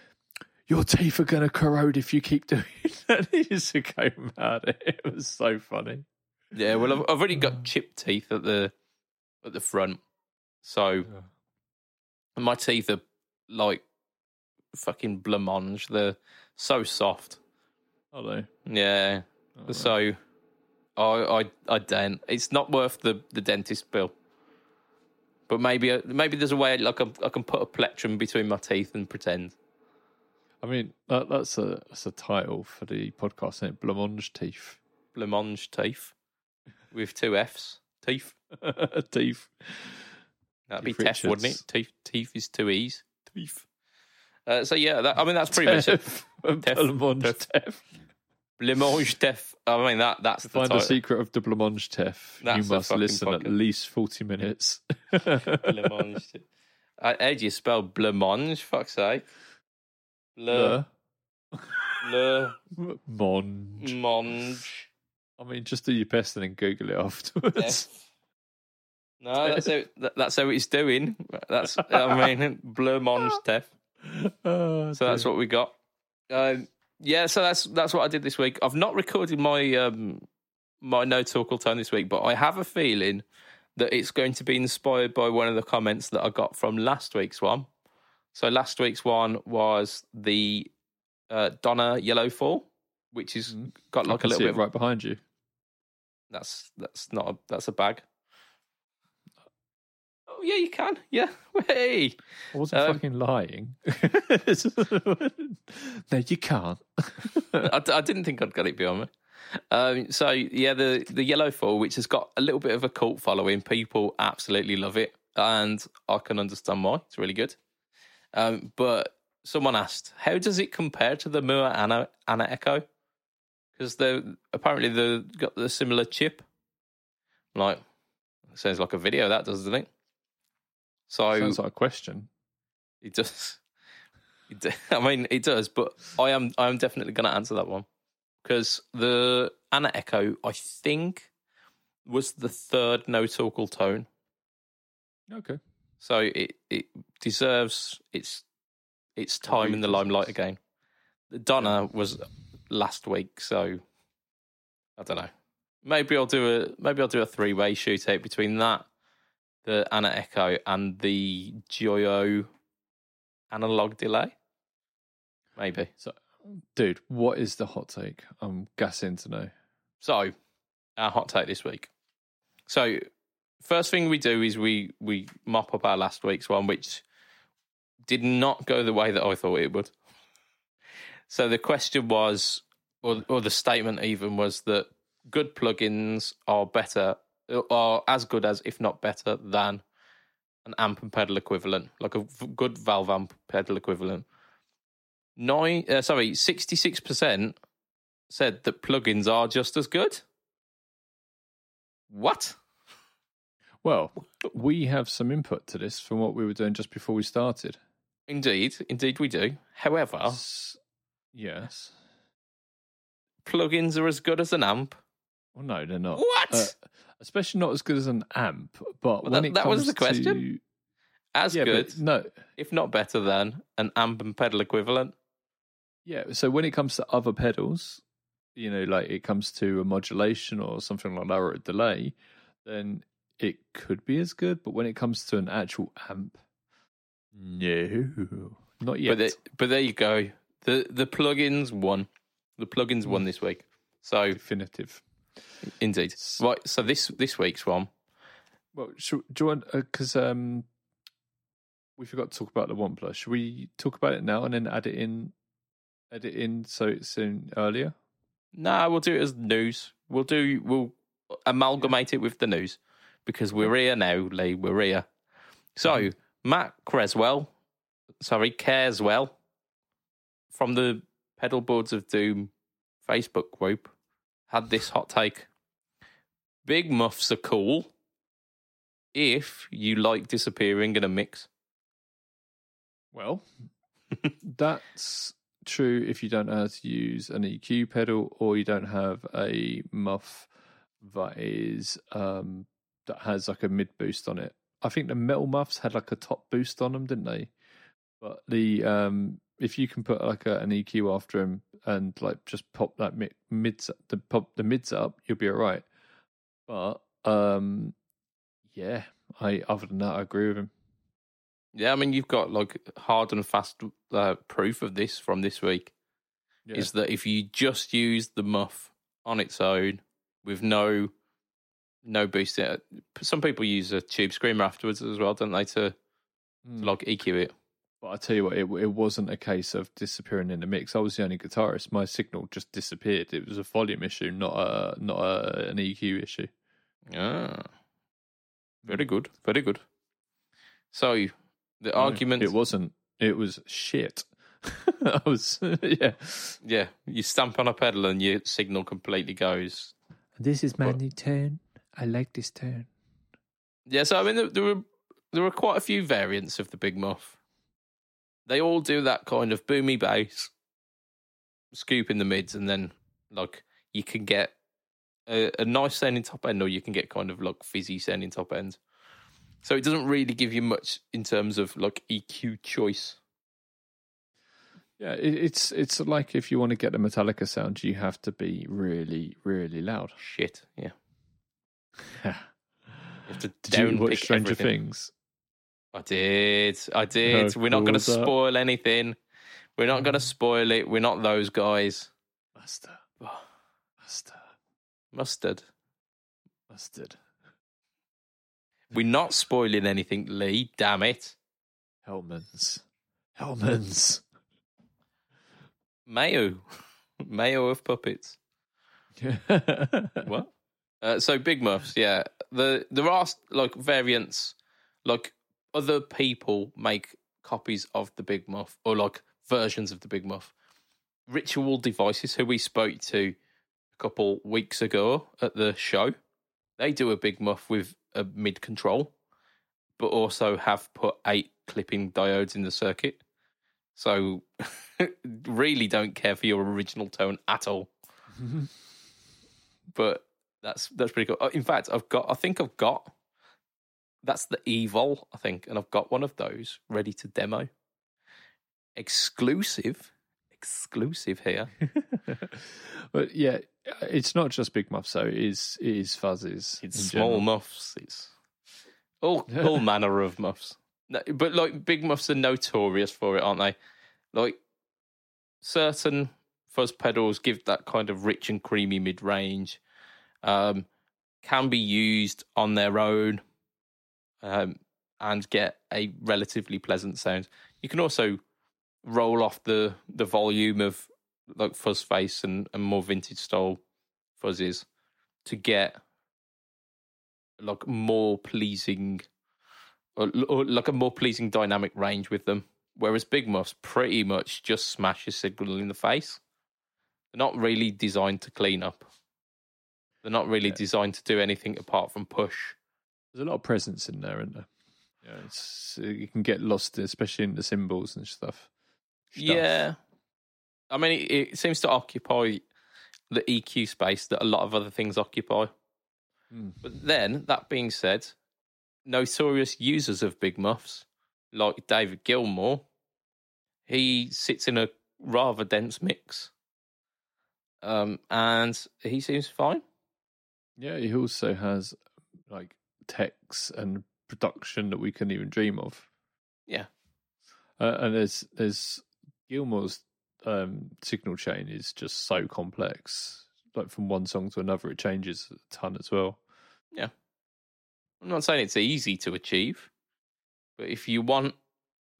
"Your teeth are going to corrode if you keep doing [laughs] that." He used to go mad. [laughs] It was so funny. Yeah, well, I've, I've already got chipped teeth at the at the front, so My teeth are like fucking blancmange. They're so soft. Are they? Yeah. Oh, So I I I don't. It's not worth the the dentist bill. But maybe uh, maybe there's a way like I, I can put a plectrum between my teeth and pretend. I mean, that, that's a that's a title for the podcast, isn't it? Blancmange teeth. Blancmange teeth with two F's. Teeth. [laughs] teeth. That'd be teeth, wouldn't it? Teeth. Teeth is two E's. Teeth. Uh, so yeah, that, I mean that's pretty much it. [laughs] Teeth. Teeth. Blancmange teeth. I mean that that's To the find title. the secret of the blancmange teeth, you must listen at least 40 minutes. [laughs] Blancmange. teeth. Uh, How do you spell blancmange? Fuck's sake. Bla, The bla, Monge. mange. I mean, just do your best and then Google it afterwards. No, [laughs] that's how that- that's how it's doing. That's I mean [laughs] blancmange teeth. Oh, So that's what we got. Um, yeah, so that's that's what I did this week. I've not recorded my um, my no talk tone this week, but I have a feeling that it's going to be inspired by one of the comments that I got from last week's one. So last week's one was the uh, Donner Yellow Fall, which is Mhm. got like a little bit. Right behind you. That's that's not a, that's a bag. Yeah, you can. Yeah, [laughs] hey. I wasn't Um, fucking lying. [laughs] no, you can't. [laughs] I, I didn't think I'd got it beyond me. Um, so yeah, the the yellow fall, which has got a little bit of a cult following, people absolutely love it, and I can understand why. It's really good. Um, but someone asked, how does it compare to the Mooer Ana Ana Echo? Because they apparently they've got the similar chip. Like, sounds like a video that does, doesn't it? So Sounds like a question. it does. [laughs] It, [laughs] I mean, it does, but I am I am definitely going to answer that one because the Ana Echo, I think, was the third no talk all tone, Okay. so it it deserves its its time in the limelight again. The Donner was last week, so I don't know. Maybe I'll do a maybe I'll do a three way shootout between that, the Ana Echo, and the Joyo analog delay. Maybe. So, dude, what is the hot take? I'm gassing to know. So, our hot take this week. So, first thing we do is we we mop up our last week's one, which did not go the way that I thought it would. So the question was, or or the statement even was that good plugins are better, are as good as, if not better than, an amp and pedal equivalent, like a good valve amp pedal equivalent. Nine, uh, sorry, sixty six percent said that plugins are just as good. What? Well, we have some input to this from what we were doing just before we started. Indeed, indeed we do. However, S- yes. plugins are as good as an amp. Well, no, they're not. What? Uh, especially not as good as an amp. But Well, when that- it that comes was the question. to as yeah, good, no, if not better than, an amp and pedal equivalent. yeah. So when it comes to other pedals, you know, like it comes to a modulation or something like that, or a delay, then it could be as good. But when it comes to an actual amp, no, not yet. But the, but there you go. The the plugins won. The plugins Mm. won this week. So definitive. Indeed, right. So this this week's one. Well, should, do you want because um, we forgot to talk about the OnePlus. Should we talk about it now and then add it in, add it in so it's in earlier? Nah, we'll do it as news. We'll do. We'll amalgamate it with the news because we're here now, Lee. We're here. So Mm-hmm. Matt Creswell, sorry, Careswell, from the Pedal Boards of Doom Facebook group, had this hot take. Big muffs are cool if you like disappearing in a mix. Well, [laughs] that's true if you don't know how to use an EQ pedal or you don't have a muff that is um, that has like a mid boost on it. I think the metal muffs had like a top boost on them, didn't they? But the um, if you can put like a, an EQ after him and like just pop that mid mids the pop the mids up, you'll be alright. But um, yeah, I other than that, I agree with him. Yeah, I mean, you've got like hard and fast uh, proof of this from this week. Yeah. Is that if you just use the muff on its own with no no boost, some people use a tube screamer afterwards as well, don't they, to, Mm. to like EQ it? But I tell you what, it, it wasn't a case of disappearing in the mix. I was the only guitarist. My signal just disappeared. It was a volume issue, not a not a, an EQ issue. Ah, very good, very good. So the No, argument, It wasn't. It was shit. [laughs] I was [laughs] yeah. yeah, you stamp on a pedal and your signal completely goes. This is my new turn. I like this turn. Yeah, so I mean, there, there were there were quite a few variants of the Big Muff. They all do that kind of boomy bass, scoop in the mids, and then like you can get a, a nice sounding top end, or you can get kind of like fizzy sounding top end. So it doesn't really give you much in terms of like EQ choice. Yeah, it, it's it's like if you want to get a Metallica sound, you have to be really really loud. Shit, yeah. Did [laughs] You have to you downpick watch Stranger everything. Things? I did. I did. How We're not going to is that? spoil anything. We're not going to spoil it. We're not those guys. Mustard, mustard, Mustard. mustard. We're not spoiling anything, Lee. Damn it. Hellmann's, Hellmann's. Mayo. [laughs] Mayo of puppets. [laughs] What? Uh, so big muffs, yeah. The there are like variants, like other people make copies of the big muff or like versions of the big muff. Ritual devices, who we spoke to a couple weeks ago at the show, they do a big muff with a mid control, but also have put eight clipping diodes in the circuit. So [laughs] really don't care for your original tone at all [laughs] but that's that's pretty cool. Uh, In fact, I've got I think I've got that's the evil, I think, and I've got one of those ready to demo. Exclusive, exclusive here. [laughs] but yeah, it's not just big muffs. So it is it is fuzzes. It's small general. muffs. It's all all [laughs] manner of muffs. No, But like big muffs are notorious for it, aren't they? Like certain fuzz pedals give that kind of rich and creamy mid range. Um, can be used on their own um, and get a relatively pleasant sound. You can also roll off the the volume of like fuzz face and, and more vintage style fuzzes to get like more pleasing or, or like a more pleasing dynamic range with them. Whereas big muffs pretty much just smash your signal in the face. They're not really designed to clean up. They're not really Yeah. designed to do anything apart from push. There's a lot of presence in there, isn't there? Yeah, it's you can get lost, especially in the cymbals and stuff. Stuff. Yeah. I mean, it, it seems to occupy the EQ space that a lot of other things occupy. Mm. But then, that being said, notorious users of big muffs, like David Gilmour, he sits in a rather dense mix. Um, and he seems fine. Yeah, he also has like techs and production that we couldn't even dream of. Yeah. Uh, and there's there's Gilmour's um, signal chain is just so complex. Like from one song to another, it changes a ton as well. Yeah, I'm not saying it's easy to achieve, but if you want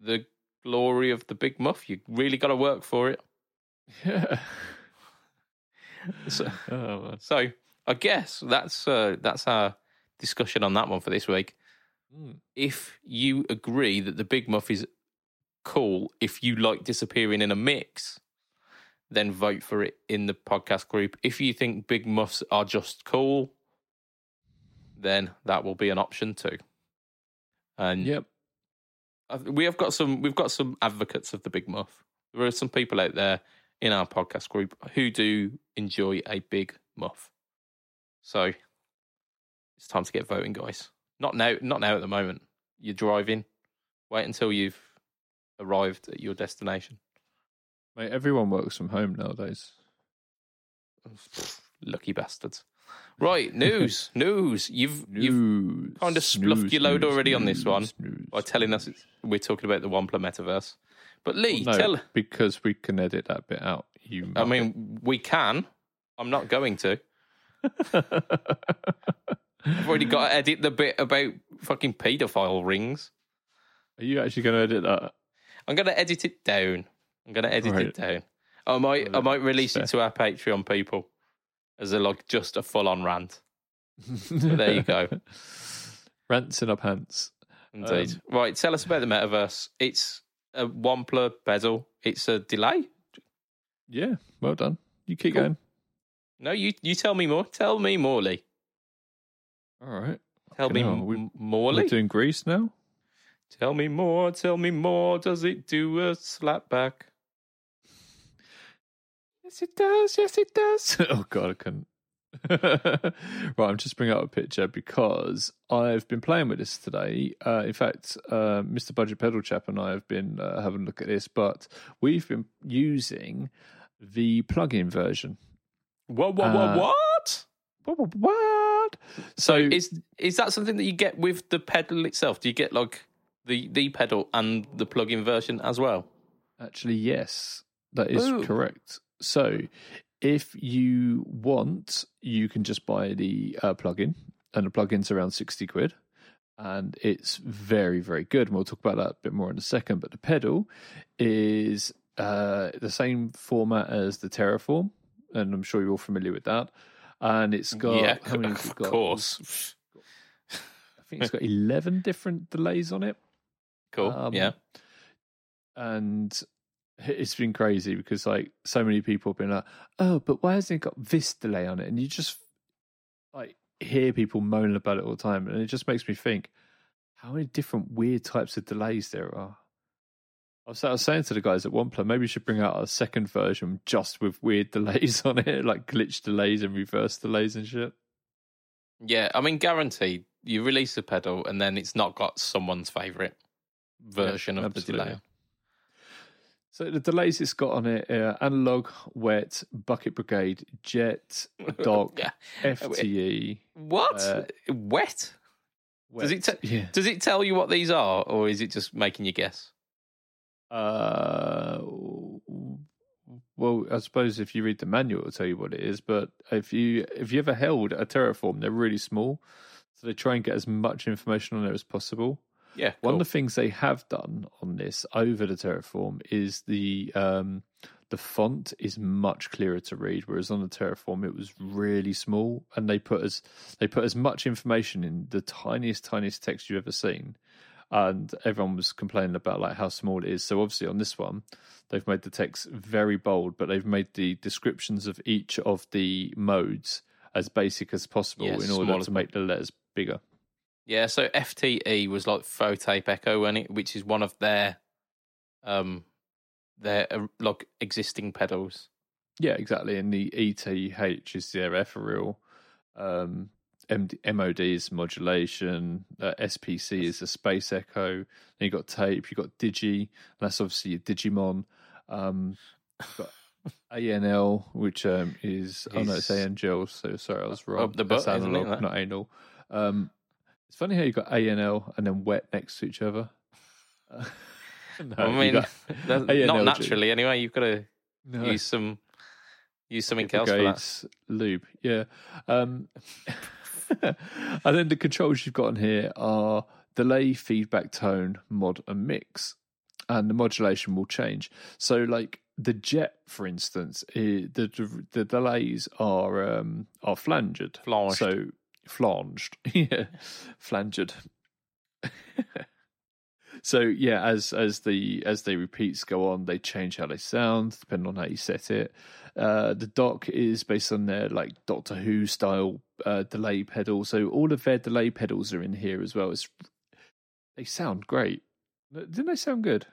the glory of the big muff, you really got to work for it. Yeah. [laughs] So, oh, so I guess that's uh, that's our discussion on that one for this week. Mm. If you agree that the big muff is cool, if you like disappearing in a mix, then vote for it in the podcast group. If you think big muffs are just cool, then that will be an option too. And Yep. We have got some we've got some advocates of the big muff. There are some people out there in our podcast group who do enjoy a big muff. So it's time to get voting, guys. Not now not now at the moment. You're driving. Wait until you've arrived at your destination. Mate, everyone works from home nowadays. [sighs] Lucky bastards. Right, news, [laughs] news. You've you've kind of spluffed news, your load news, already on this one news, news. by telling us it's, we're talking about the Wampler metaverse. But Lee, No, tell. because we can edit that bit out. You, I mean, we can. I'm not going to. [laughs] I've already got to edit the bit about fucking paedophile rings. are you actually going to edit that? I'm going to edit it down. I'm going to edit Right. it down. I might, I might release fair. it to our Patreon people as a like just a full on rant. there you go. [laughs] Rants in our pants. Indeed. Um, right, tell us about the metaverse. It's a Wampler bezel. It's a delay. Yeah, well done. You keep Cool. going. No, you you tell me more. Tell me more, Lee. All right. Tell me hell, we- more, We're doing Grease now. Tell me more. Tell me more. Does it do a slap back? Yes, it does. Yes, it does. [laughs] oh God, I couldn't. [laughs] right, I'm just bringing up a picture because I've been playing with this today. Uh, in fact, uh, Mr. Budget Pedal Chap and I have been uh, having a look at this, but we've been using the plug-in version. What? What? Uh, what? What? What? What? So, Is is that something that you get with the pedal itself? Do you get like the the pedal and the plug-in version as well? Actually, yes, that is Ooh. correct. So, if you want, you can just buy the uh, plugin, and the plugin's around 60 quid. And it's very, very good. And we'll talk about that a bit more in a second. But the pedal is uh, the same format as the Terraform. And I'm sure you're all familiar with that. And it's got, yeah, how [laughs] many of got? course. I think it's got 11 different delays on it. Cool. Um, yeah. and it's been crazy because like so many people have been like, oh, but why hasn't it got this delay on it? And you just like hear people moaning about it all the time, and it just makes me think how many different weird types of delays there are. I was, saying to the guys at OnePlus, maybe we should bring out a second version just with weird [laughs] delays on it, like glitch delays and reverse delays and shit. Yeah, I mean, guaranteed. You release a pedal, and then it's not got someone's favorite version of the delay. So the delays it's got on it: uh, analog, wet, bucket brigade, jet, dock, [laughs] Yeah. FTE. What? Uh, Wet? Does it te- yeah. Does it tell you what these are, or is it just making you guess? Uh, well, I suppose if you read the manual, it'll tell you what it is. But if you if you ever held a Terraform, they're really small, so they try and get as much information on there as possible. Yeah. One of the things they have done on this over the Terraform is the um, the font is much clearer to read, whereas on the Terraform it was really small, and they put as they put as much information in the tiniest tiniest text you've ever seen, and everyone was complaining about like how small it is. So obviously on this one, they've made the text very bold, but they've made the descriptions of each of the modes as basic as possible Yeah, in order to make the letters bigger. Yeah, so FTE was like Faux Tape Echo, and it, which is one of their, um, their uh, like existing pedals. Yeah, exactly. And the ETH is their ethereal. Um, MOD is modulation. Uh, SPC is a space echo. Then you got tape. You got Digi. and That's obviously your Digimon. Um, ANL, which um, is oh no, it's Is- Angel. So sorry, I was wrong. The That's butt, it, analog, that? not anal. Um, it's funny how you got ANL and then wet next to each other. Uh, [laughs] no, I mean, [laughs] not naturally anyway. You've got to no. use some use something else for that. lube. Yeah. Um, [laughs] [laughs] and then the controls you've got on here are delay, feedback, tone, mod, and mix. And the modulation will change. So, like the jet, for instance, i the the, the delays are um, are flanged. Flanged. So flanged, [laughs] yeah, flanged. [laughs] so yeah, as as the as the repeats go on, they change how they sound depending on how you set it. Uh, the dock is based on their like Doctor Who style uh, delay pedal, so all of their delay pedals are in here as well. It's they sound great. Didn't they sound good?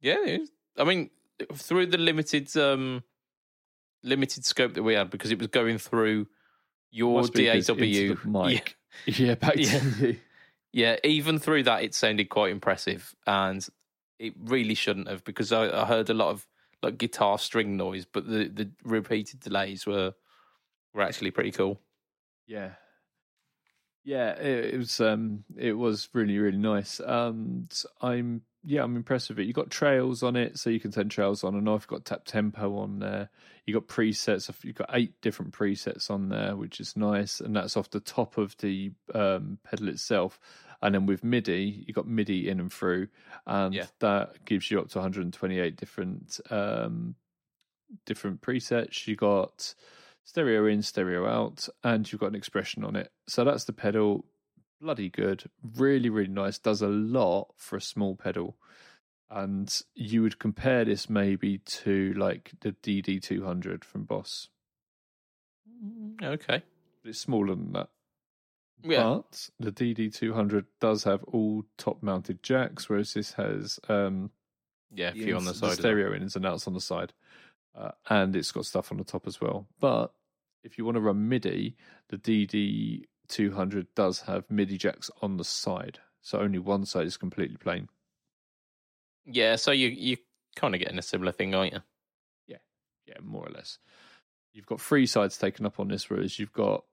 Yeah. I mean, through the limited um limited scope that we had, because it was going through your DAW. [laughs] mic. [laughs] Yeah, back Yeah. to you. Yeah, even through that, it sounded quite impressive, and it really shouldn't have because I, I heard a lot of like guitar string noise, but the, the repeated delays were were actually pretty cool. Yeah. Yeah, it, it was um it was really really nice. And I'm yeah, I'm impressed with it. You got trails on it, so you can turn trails on and off. You've got tap tempo on there. You got presets. You've got eight different presets on there, which is nice, and that's off the top of the um, pedal itself. And then with MIDI, you got MIDI in and through, and Yeah. that gives you up to 128 different um, different presets. You got stereo in, stereo out, and you've got an expression on it. So that's the pedal. Bloody good. Really, really nice. Does a lot for a small pedal. And you would compare this maybe to like the DD200 from Boss. Okay. It's smaller than that. Yeah. But the DD200 does have all top mounted jacks, whereas this has um, Yeah, a few on the side. as well. stereo ins and outs on the side, uh, and it's got stuff on the top as well. But if you want to run MIDI, the DD two hundred does have MIDI jacks on the side, so only one side is completely plain. Yeah, so you you kind of getting a similar thing, aren't you? Yeah, yeah, more or less. You've got three sides taken up on this, whereas you've got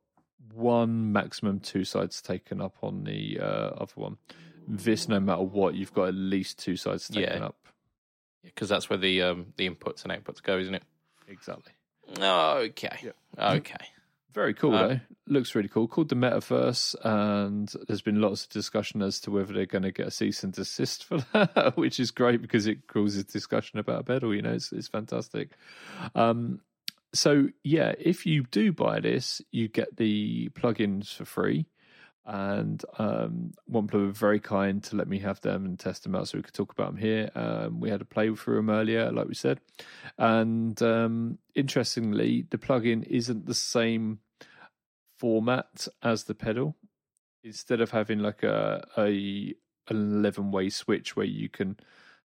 one maximum two sides taken up on the uh, other one. This, no matter what, you've got at least two sides taken Yeah. up. Because that's where the um the inputs and outputs go, isn't it? Exactly. Okay. Yeah. Okay. Very cool Uh, though. Looks really cool. Called the Metaverse, and there's been lots of discussion as to whether they're going to get a cease and desist for that, [laughs] which is great because it causes discussion about a pedal. You know, it's it's fantastic. Um, so yeah, if you do buy this, you get the plugins for free. And um, OnePlus were very kind to let me have them and test them out, so we could talk about them here. Um, we had a play through them earlier, like we said, and um, interestingly, the plugin isn't the same format as the pedal. Instead of having like a a an eleven way switch where you can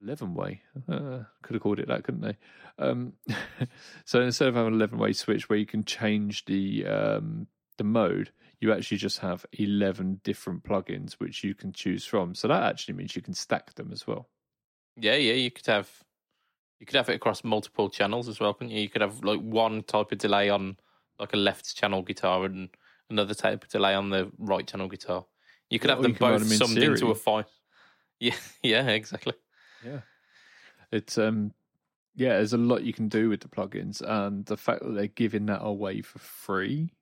eleven way uh, could have called it that, couldn't they? Um, [laughs] so instead of having an eleven way switch where you can change the um, the mode, you actually just have eleven different plugins which you can choose from. So that actually means you can stack them as well. Yeah, yeah. You could have you could have it across multiple channels as well, couldn't you? You could have like one type of delay on like a left channel guitar and another type of delay on the right channel guitar. You could have them you can run both them summed into a fine. [laughs] Yeah, yeah, exactly. Yeah. It's um yeah, there's a lot you can do with the plugins and the fact that they're giving that away for free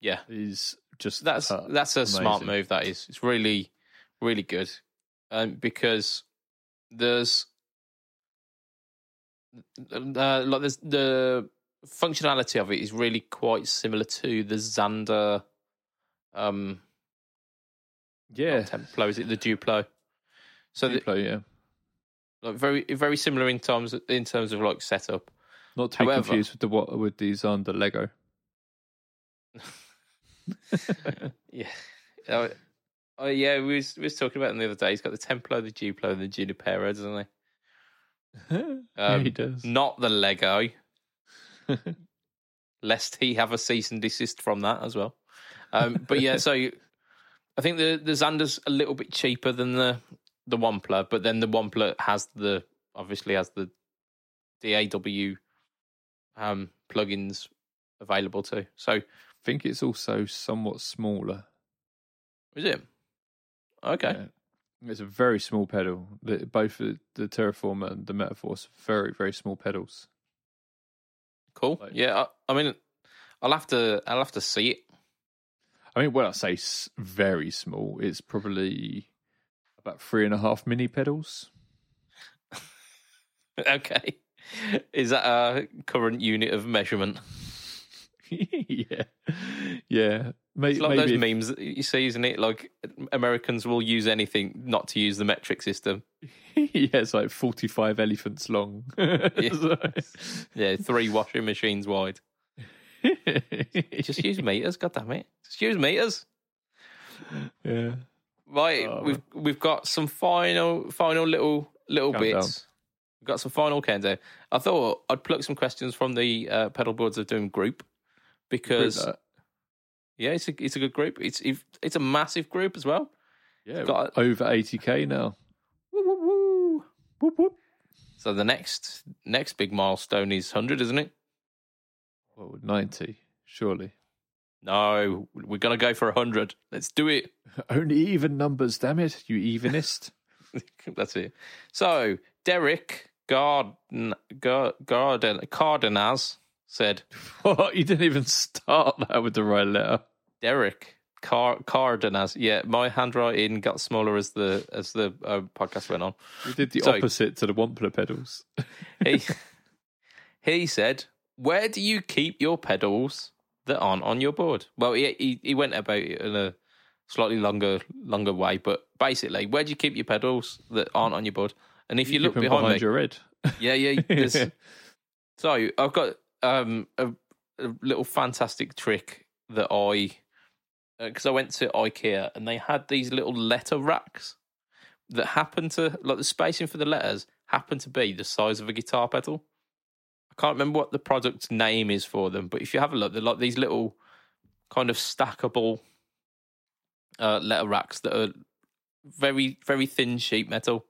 Yeah, is just that's uh, that's a smart move. That is, it's really, really good, um, because there's uh, like there's the functionality of it is really quite similar to the Xander um yeah. Templo. Is it the Duplo? So the, Duplo, yeah. like very very similar in terms in terms of like setup. Not to be However- confused with the what with the Xander Lego. [laughs] [laughs] yeah. Oh, oh, yeah, we was, we was talking about him the other day. He's got the Templo, the Duplo, and the Junipero, doesn't he? [laughs] yeah, Um, he does. Not the Lego, lest he have a cease and desist from that as well. Um, but yeah, so I think the the Xander's a little bit cheaper than the the OnePlus, but then the OnePlus has the obviously has the DAW um, plugins available too. So I think it's also somewhat smaller. is it okay? Yeah. It's a very small pedal. The, both the, the Terraform and the Metaforce, very very small pedals. Cool. Like- yeah, I, I mean, I'll have to I'll have to see it. I mean, when I say very small, it's probably about three and a half mini pedals. [laughs] okay, is that a current unit of measurement? [laughs] yeah, yeah. May- It's like maybe those if- memes that you see, isn't it? Like Americans will use anything not to use the metric system. [laughs] yeah, it's like forty-five elephants long. Yeah, three washing machines wide. Just use meters, god damn it. Just use meters. yeah. Right, Oh, we've we've got some final final little little Countdown. bits. We've got some final countdown. I thought I'd pluck some questions from the uh, pedal boards of doom group because Group yeah, it's a it's a good group. It's it's it's a massive group as well. yeah, got- over eighty k now. Woo, woo, woo. Whoop, whoop. So the next next big milestone is hundred, isn't it? Well, ninety surely. No, we're gonna go for a hundred. Let's do it. [laughs] Only even numbers, damn it, you evenist. [laughs] That's it. So Derek Garden Garden Cardenas said, [laughs] What? You didn't even start that with the right letter. Derek Car Cardenas. Yeah, my handwriting got smaller as the as the uh, podcast went on. You did the So- opposite to the Wampler pedals. He he said, "Where do you keep your pedals that aren't on your board?" Well, he he, he went about it in a slightly longer longer way, but basically, where do you keep your pedals that aren't on your board? And if you, look keep 'em behind, behind me, your head. yeah, yeah. [laughs] so I've got um, a, a little fantastic trick that I because I went to IKEA and they had these little letter racks that happened to like the spacing for the letters happened to be the size of a guitar pedal. I can't remember what the product name is for them, but if you have a look, they're like these little kind of stackable uh, letter racks that are very very thin sheet metal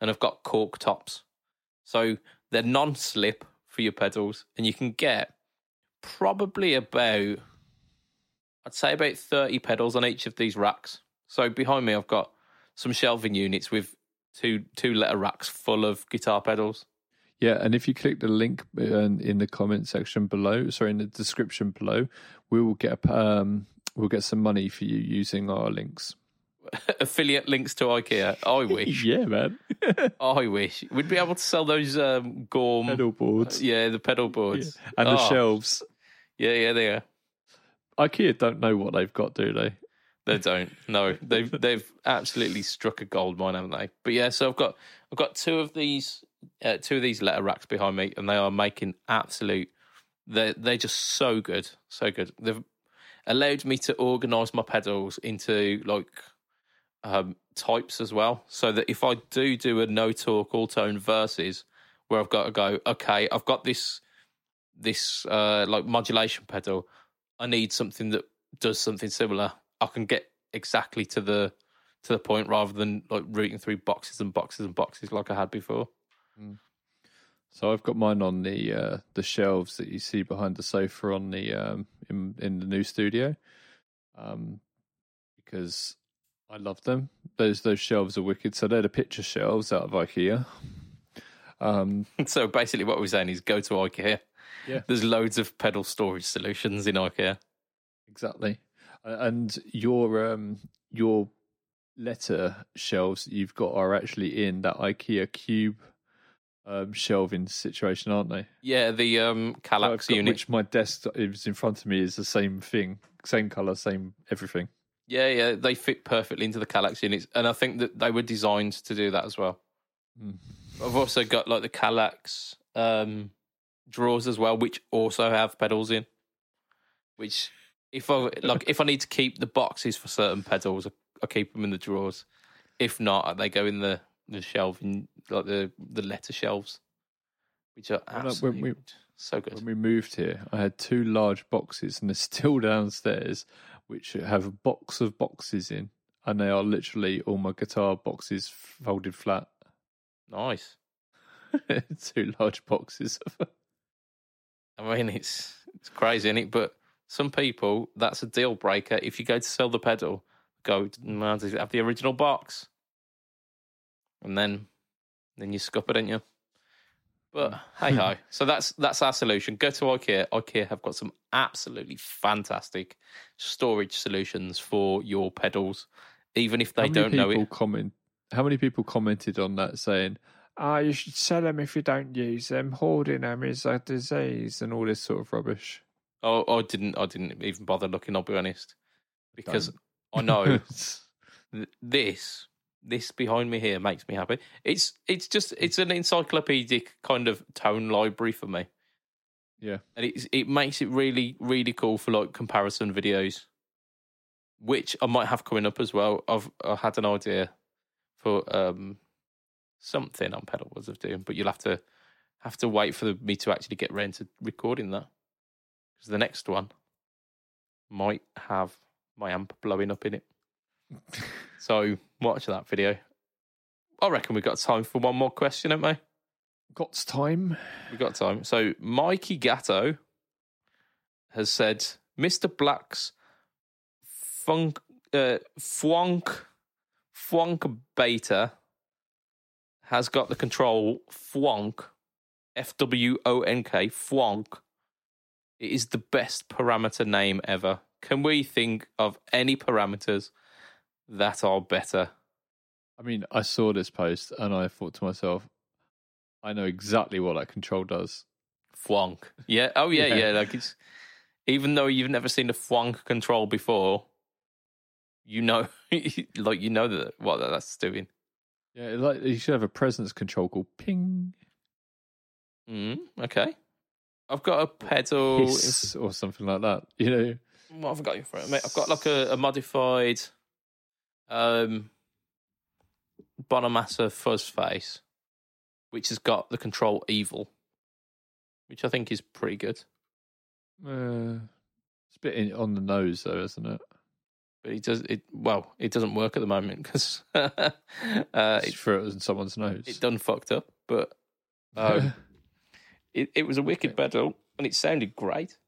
and have got cork tops. So they're non-slip for your pedals, and you can get probably about I'd say about thirty pedals on each of these racks. So behind me, I've got some shelving units with two two letter racks full of guitar pedals. Yeah, and if you click the link in, in the comment section below, sorry, in the description below, we will get um, we'll get some money for you using our links. [laughs] Affiliate links to IKEA. I [laughs] wish. yeah, man. [laughs] I wish we'd be able to sell those um, Gorm. Pedal boards Yeah, the pedal boards and the Oh, shelves. Yeah, yeah, they are. IKEA don't know what they've got, do they? They don't. No, they've they've absolutely struck a gold mine, haven't they? But yeah, so I've got I've got two of these uh, two of these letter racks behind me, and they are making absolute. They they're just so good, so good. They've allowed me to organise my pedals into like um, types as well, so that if I do do a no talk all tone verses, where I've got to go, okay, I've got this this uh, like modulation pedal. I need something that does something similar. I can get exactly to the to the point rather than like rooting through boxes and boxes and boxes like I had before. So I've got mine on the uh, the shelves that you see behind the sofa on the um, in in the new studio, um, because I love them. Those those shelves are wicked. So they're the picture shelves out of IKEA. Um, [laughs] so basically, what we're saying is go to IKEA. Yeah. there's loads of pedal storage solutions in IKEA. exactly, and your um your letter shelves that you've got are actually in that IKEA cube um, shelving situation, aren't they? Yeah, the um Kallax got- unit. which my desk is in front of me is the same thing, same color, same everything. Yeah, yeah, they fit perfectly into the Kallax units, and I think that they were designed to do that as well. Mm. I've also got like the Kallax um, drawers as well, which also have pedals in. Which, if I like, if I need to keep the boxes for certain pedals, I, I keep them in the drawers. If not, they go in the the shelving, like the the letter shelves, which are When when absolutely we- so good. When we moved here, I had two large boxes, and they're [laughs] still downstairs, which have a box of boxes in, and they are literally all my guitar boxes folded flat. Nice. [laughs] two large boxes. I mean, it's it's crazy, is it? But some people, that's a deal breaker. If you go to sell the pedal, go, "Man, does have the original box? And then, then you scupper, don't you? But hey ho. So that's that's our solution. Go to IKEA. IKEA have got some absolutely fantastic storage solutions for your pedals, even if they don't know people it. comment? How many people commented on that saying, "Ah, you should sell them if you don't use them. Hoarding them is a disease," and all this sort of rubbish. Oh, I didn't. I didn't even bother looking. I'll be honest, because Don't. I know [laughs] th- this this behind me here makes me happy. It's it's just it's an encyclopedic kind of tone library for me, yeah. and it it makes it really really cool for like comparison videos, which I might have coming up as well. I've I had an idea for um something on pedal was of doing, but you'll have to have to wait for me to actually get round to recording that because the next one might have my amp blowing up in it. [laughs] So watch that video. I reckon we've got time for one more question, haven't we? Got time? We've got time. So Mikey Gatto has said, Mr. Black's funk, uh, Fwonk, Fwonk Beta has got the control Fwonk, F W O N K, Fwonk. It is the best parameter name ever. Can we think of any parameters that are better? I mean, I saw this post and I thought to myself, I know exactly what that control does. Fwonk. Yeah. Oh yeah, Yeah. yeah. Like it's even though you've never seen a Fwonk control before, you know, [laughs] like you know that what that's doing. Yeah, like you should have a presence control called ping Mm, okay. I've got a pedal. hiss or something like that. You know, What have I got you for it, mate? I've got like a, a modified um Bonamassa fuzz face, which has got the control evil, which I think is pretty good. uh, it's a bit in, on the nose though, isn't it? But it does it well. It doesn't work at the moment because [laughs] uh, It's it throw it in someone's nose. it done fucked up. But um, [laughs] it it was a wicked pedal and it sounded great.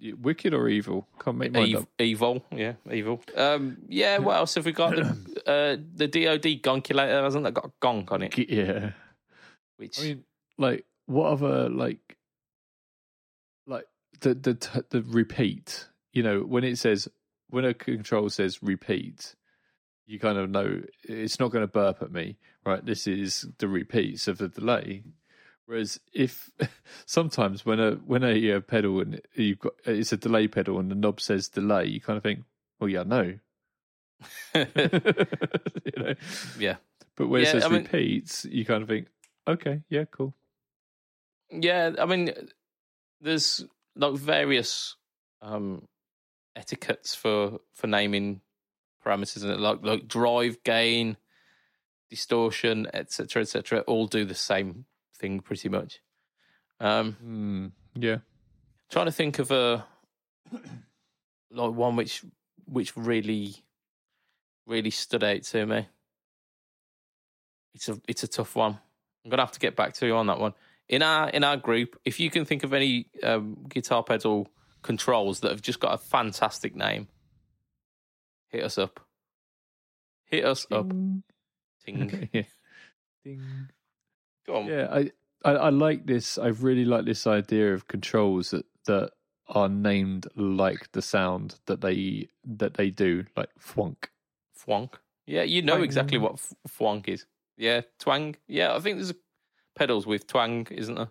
Wicked or evil? Can't make Ev- evil, yeah, evil. Um, yeah. What else have we got? The [clears throat] uh, the DoD gonkulator hasn't that got a gonk on it? Yeah, Which I mean, like what other like, like the the the repeat. You know, when it says when a control says repeat, you kind of know it's not going to burp at me, right? This is the repeats of the delay. Whereas if [laughs] sometimes when a when a uh, pedal and you've got it's a delay pedal and the knob says delay, you kind of think, well, yeah, no, [laughs] you know. yeah, But when Yeah, it says I mean- repeats, you kind of think, okay, yeah, cool. yeah. I mean, there's like various um, etiquettes for for naming parameters, and like like drive gain, distortion, etc., etc. all do the same thing pretty much. Um, Mm, yeah. trying to think of a like one which which really really stood out to me. It's a it's a tough one. I'm gonna have to get back to you on that one. In our in our group, if you can think of any um, guitar pedal controls that have just got a fantastic name, hit us up. Hit us up. Ding. Ting. [laughs] yeah. Ding. Go on. Yeah, I, I I like this. I really like this idea of controls that that are named like the sound that they that they do, like thwonk. Fwonk. Yeah, you know Twang. exactly what f- fwonk is. Yeah, twang. Yeah, I think there's pedals with twang, isn't there?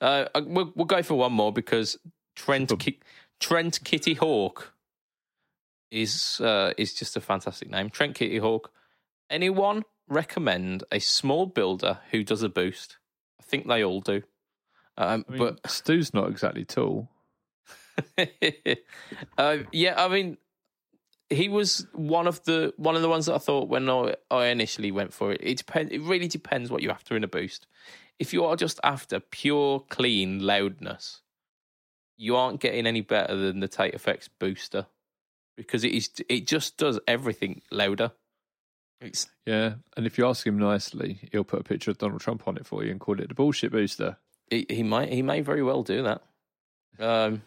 Uh, we'll, we'll go for one more because Trent Ki- Trent Kitty Hawk is uh, is just a fantastic name. Trent Kitty Hawk. Anyone recommend a small builder who does a boost? I think they all do. Um, I mean, but Stu's not exactly tall. uh, [laughs] yeah, I mean, he was one of the one of the ones that I thought when I, I initially went for it. It depends. It really depends what you're after in a boost. If you are just after pure, clean loudness, you aren't getting any better than the Tate Effects booster because it is. It just does everything louder. Yeah, and if you ask him nicely, he'll put a picture of Donald Trump on it for you and call it the bullshit booster. he, he might he may very well do that. Um,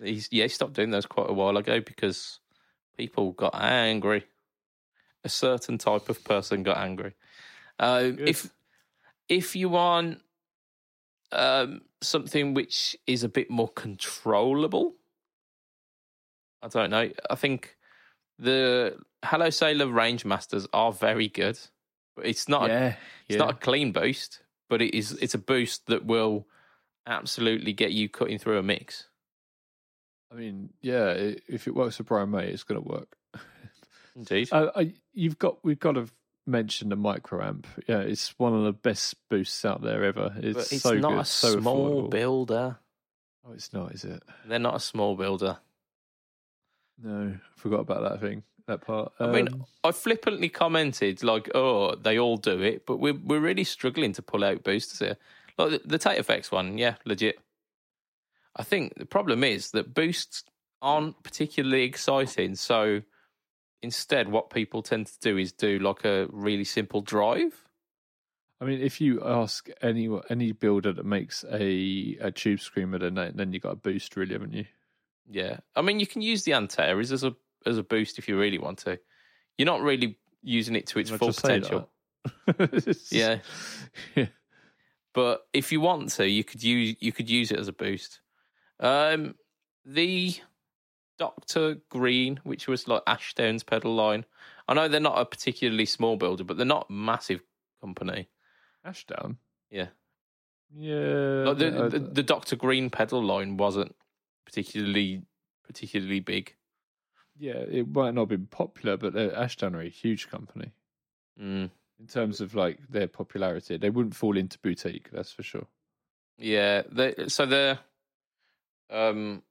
he's yeah, he stopped doing those quite a while ago because people got angry. A certain type of person got angry. Good. if if you want um, something which is a bit more controllable, I don't know. I think the Hello Sailor Range Masters are very good, but it's not a yeah, it's not a clean boost, but it is. It's a boost that will absolutely get you cutting through a mix. I mean, yeah, if it works for Brian May, it's going to work. [laughs] Indeed. Uh, I, you've got we've got to mention the micro amp. Yeah, it's one of the best boosts out there ever. It's, but it's so not good, a so small affordable. builder. Oh, it's not, is it? They're not a small builder. No, I forgot about that thing. That part. I mean, Um, I flippantly commented like, "Oh, they all do it," but we're we're really struggling to pull out boosters here. Like the, the Tate Effects one, yeah, legit. I think the problem is that boosts aren't particularly exciting. So instead, what people tend to do is do like a really simple drive. I mean, if you ask any any builder that makes a a tube screamer, then then you got a boost, really, haven't you? Yeah, I mean, you can use the Antares as a as a boost if you really want to. You're not really using it to its full potential. [laughs] Yeah, yeah. but if you want to, you could use you could use it as a boost. Um, the Doctor Green, which was like Ashdown's pedal line. I know they're not a particularly small builder, but they're not a massive company. Ashdown. Yeah, Yeah. like the, the the Doctor Green pedal line wasn't particularly particularly big. yeah, it might not have been popular, but uh, Ashdown are a huge company Mm. in terms of like their popularity. They wouldn't fall into boutique, that's for sure. Yeah, they so they're um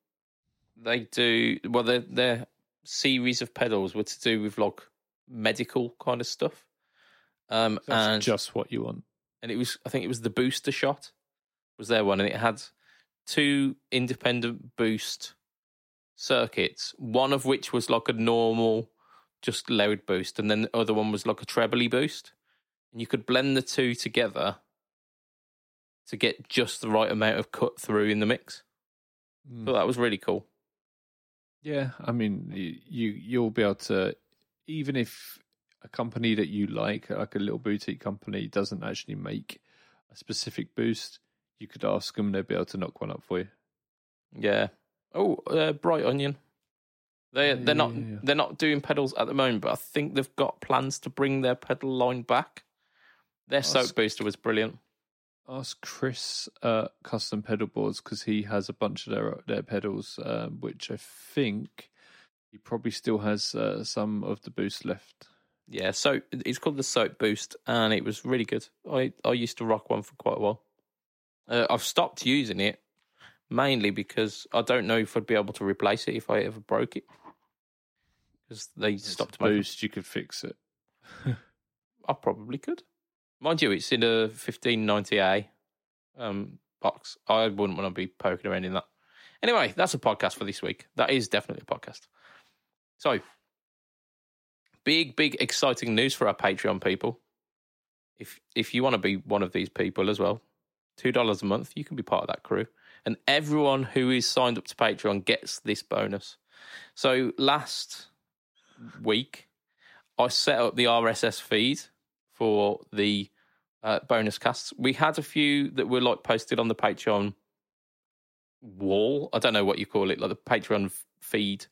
they do well their their series of pedals were to do with like medical kind of stuff. Um That's and just what you want. and it was I think it was the booster shot was their one and it had two independent boost circuits, one of which was like a normal just loud boost and then the other one was like a trebly boost. And you could blend the two together to get just the right amount of cut through in the mix. Mm. So that was really cool. Yeah, I mean, you, you you'll be able to, even if a company that you like, like a little boutique company, doesn't actually make a specific boost, you could ask them; they'd be able to knock one up for you. Yeah. Oh, uh, Bright Onion. They they're not yeah, yeah. they're not doing pedals at the moment, but I think they've got plans to bring their pedal line back. Their Ask- soap booster was brilliant. Ask Chris uh, Custom Pedal Boards because he has a bunch of their their pedals, um, which I think he probably still has uh, some of the boost left. Yeah, so it's called the Soap Boost, and it was really good. I I used to rock one for quite a while. Uh, I've stopped using it mainly because I don't know if I'd be able to replace it if I ever broke it. Because they It's stopped making boost. You could fix it. [laughs] I probably could. Mind you, it's in a 1590A um, box. I wouldn't want to be poking around in that. Anyway, that's a podcast for this week. That is definitely a podcast. So, big, big, exciting news for our Patreon people. If if you want to be one of these people as well, two dollars a month, you can be part of that crew. And everyone who is signed up to Patreon gets this bonus. So last week, I set up the RSS feed for the uh, bonus casts. We had a few that were like posted on the Patreon wall. I don't know what you call it, like the Patreon feed,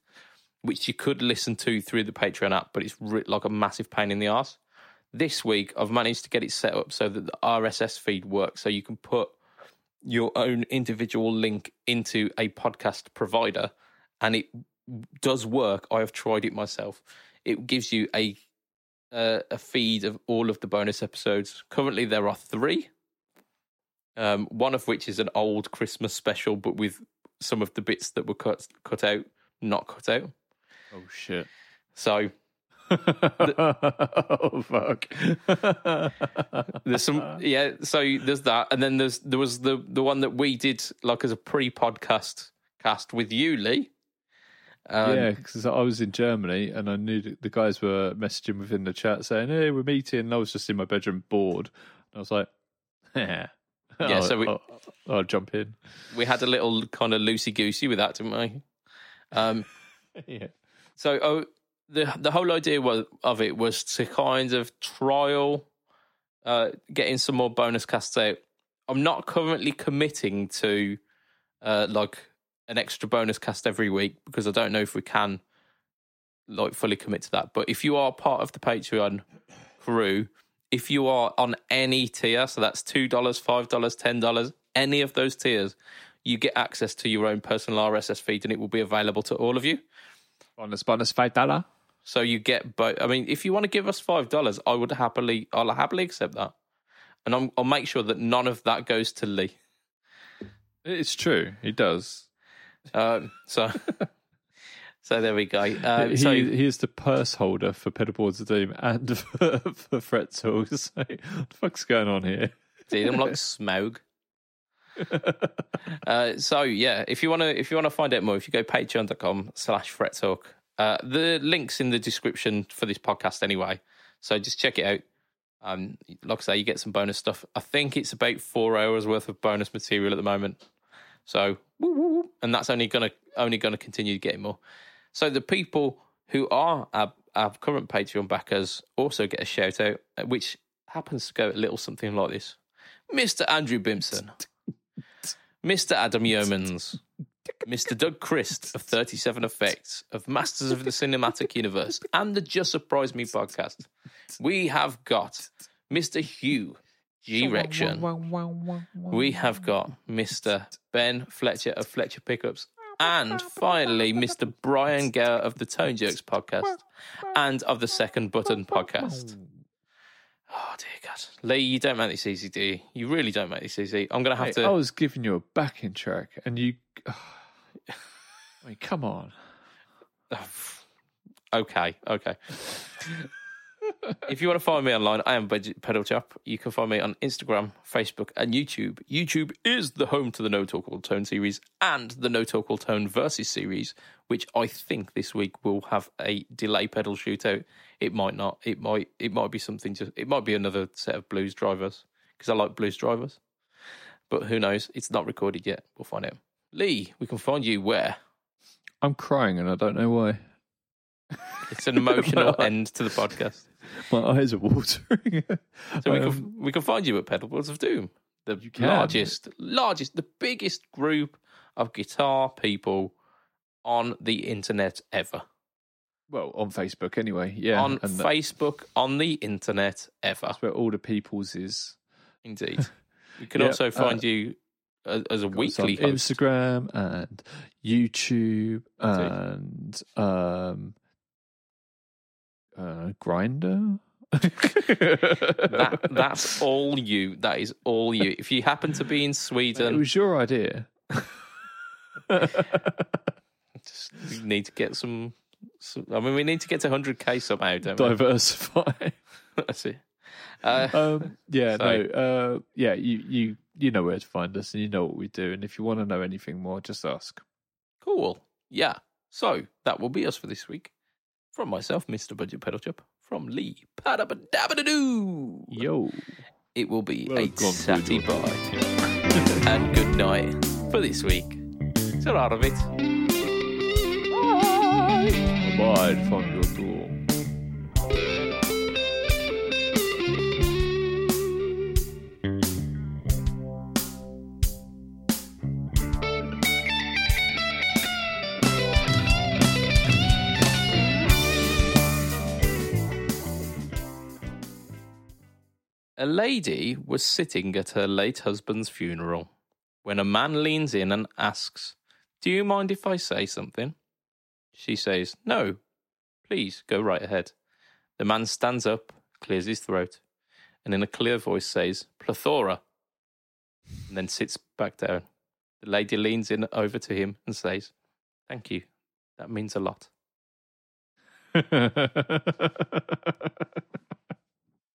which you could listen to through the Patreon app, but it's like a massive pain in the ass. This week, I've managed to get it set up so that the RSS feed works, so you can put your own individual link into a podcast provider, and it does work. I have tried it myself. It gives you a uh, a feed of all of the bonus episodes. Currently, there are three. Um, one of which is an old Christmas special, but with some of the bits that were cut cut out, not cut out. Oh shit! So [laughs] oh fuck! [laughs] there's some, yeah. So there's that, and then there's there was the the one that we did like as a pre-podcast cast with you, Lee. Um, yeah, because I was in Germany and I knew the guys were messaging within the chat saying, "Hey, we're meeting." And I was just in my bedroom bored. And I was like, "Yeah, [laughs] Yeah, so we- I'll, I'll jump in." we had a little kind of loosey goosey with that, didn't we? Um, yeah, So, oh, the the whole idea was, of it was to kind of trial uh, getting some more bonus casts out. I'm not currently committing to uh, like an extra bonus cast every week because I don't know if we can like fully commit to that. But if you are part of the Patreon crew, if you are on any tier, so that's two dollars, five dollars, ten dollars, any of those tiers, you get access to your own personal RSS feed, and it will be available to all of you. bonus, bonus, five dollar. So you get both. I mean, if you want to give us five dollars, I would happily, I'll happily accept that, and I'm, I'll make sure that none of that goes to Lee. It's true. He does. Um, so, [laughs] so there we go. Um, he, so he is the purse holder for Pedalboards of Doom and [laughs] for, for Fret Tools. So, [laughs] what the fuck's going on here? dude, I'm like Smaug. Uh, so yeah, if you want to, if you want to find out more, if you go patreon.com slash fret talk, uh, the links in the description for this podcast anyway. So just check it out. Um, like I say, you get some bonus stuff. I think it's about four hours worth of bonus material at the moment. So woo, woo, woo, and that's only gonna only gonna continue getting more. So the people who are our, our current Patreon backers also get a shout out, which happens to go a little something like this: Mr. Andrew Bimson, [laughs] Mr. Adam Yeomans, Mr. Doug Christ of 37 Effects, of Masters of the Cinematic Universe, and the Just Surprise Me podcast. We have got Mr. Hugh G. Rection. We have got Mr. Ben Fletcher of Fletcher Pickups. And finally, Mr. Brian Gower of the Tone Jerks podcast and of the Second Button podcast. Oh, dear God. Lee, you don't make this easy, do you? You really don't make this easy. I'm going to have Hey, to. I was giving you a backing track, and you. [sighs] I mean, come on. Oh, okay, okay. [laughs] if you want to find me online, I am Pedal Chop. You can find me on Instagram, Facebook, and YouTube. YouTube is the home to the No Talk All Tone series and the No Talk All Tone Versus series, which I think this week will have a delay pedal shootout. It might not. It might. It might be something. Just. It might be another set of blues drivers because I like blues drivers. But who knows? It's not recorded yet. We'll find out. Lee, we can find you where? I'm crying, and I don't know why. It's an emotional [laughs] end to the podcast. My eyes are watering. [laughs] So we Um, can we can find you at Pedalboards of Doom, the largest, largest, the biggest group of guitar people on the internet ever. well, on Facebook anyway. Yeah, on and that- Facebook, on the internet ever. that's where all the people's is. Indeed. [laughs] You can Yeah, also find uh, you as, a Got us on weekly host. Instagram and YouTube and um, uh, Grindr. That [laughs] that's all you. That is all you. If you happen to be in Sweden, it was your idea. [laughs] just, we need to get some, some. I mean, we need to get to 100k somehow, don't we? Diversify. [laughs] That's it. Uh, um, yeah, no, uh, yeah, you, you, you know where to find us, and you know what we do. And if you want to know anything more, just ask. Cool. Yeah. So that will be us for this week. From myself, Mr. Budget Pedal Chip. From Lee, padabadabadoo. Yo, It will be Well a tatty bye. and good night for this week. So out of it. Bye. from your lady was sitting at her late husband's funeral when a man leans in and asks, Do you mind if I say something? She says, No, please go right ahead. The man stands up, clears his throat, and in a clear voice says, Plethora, and then sits back down. The lady leans in over to him and says, Thank you. That means a lot. [laughs]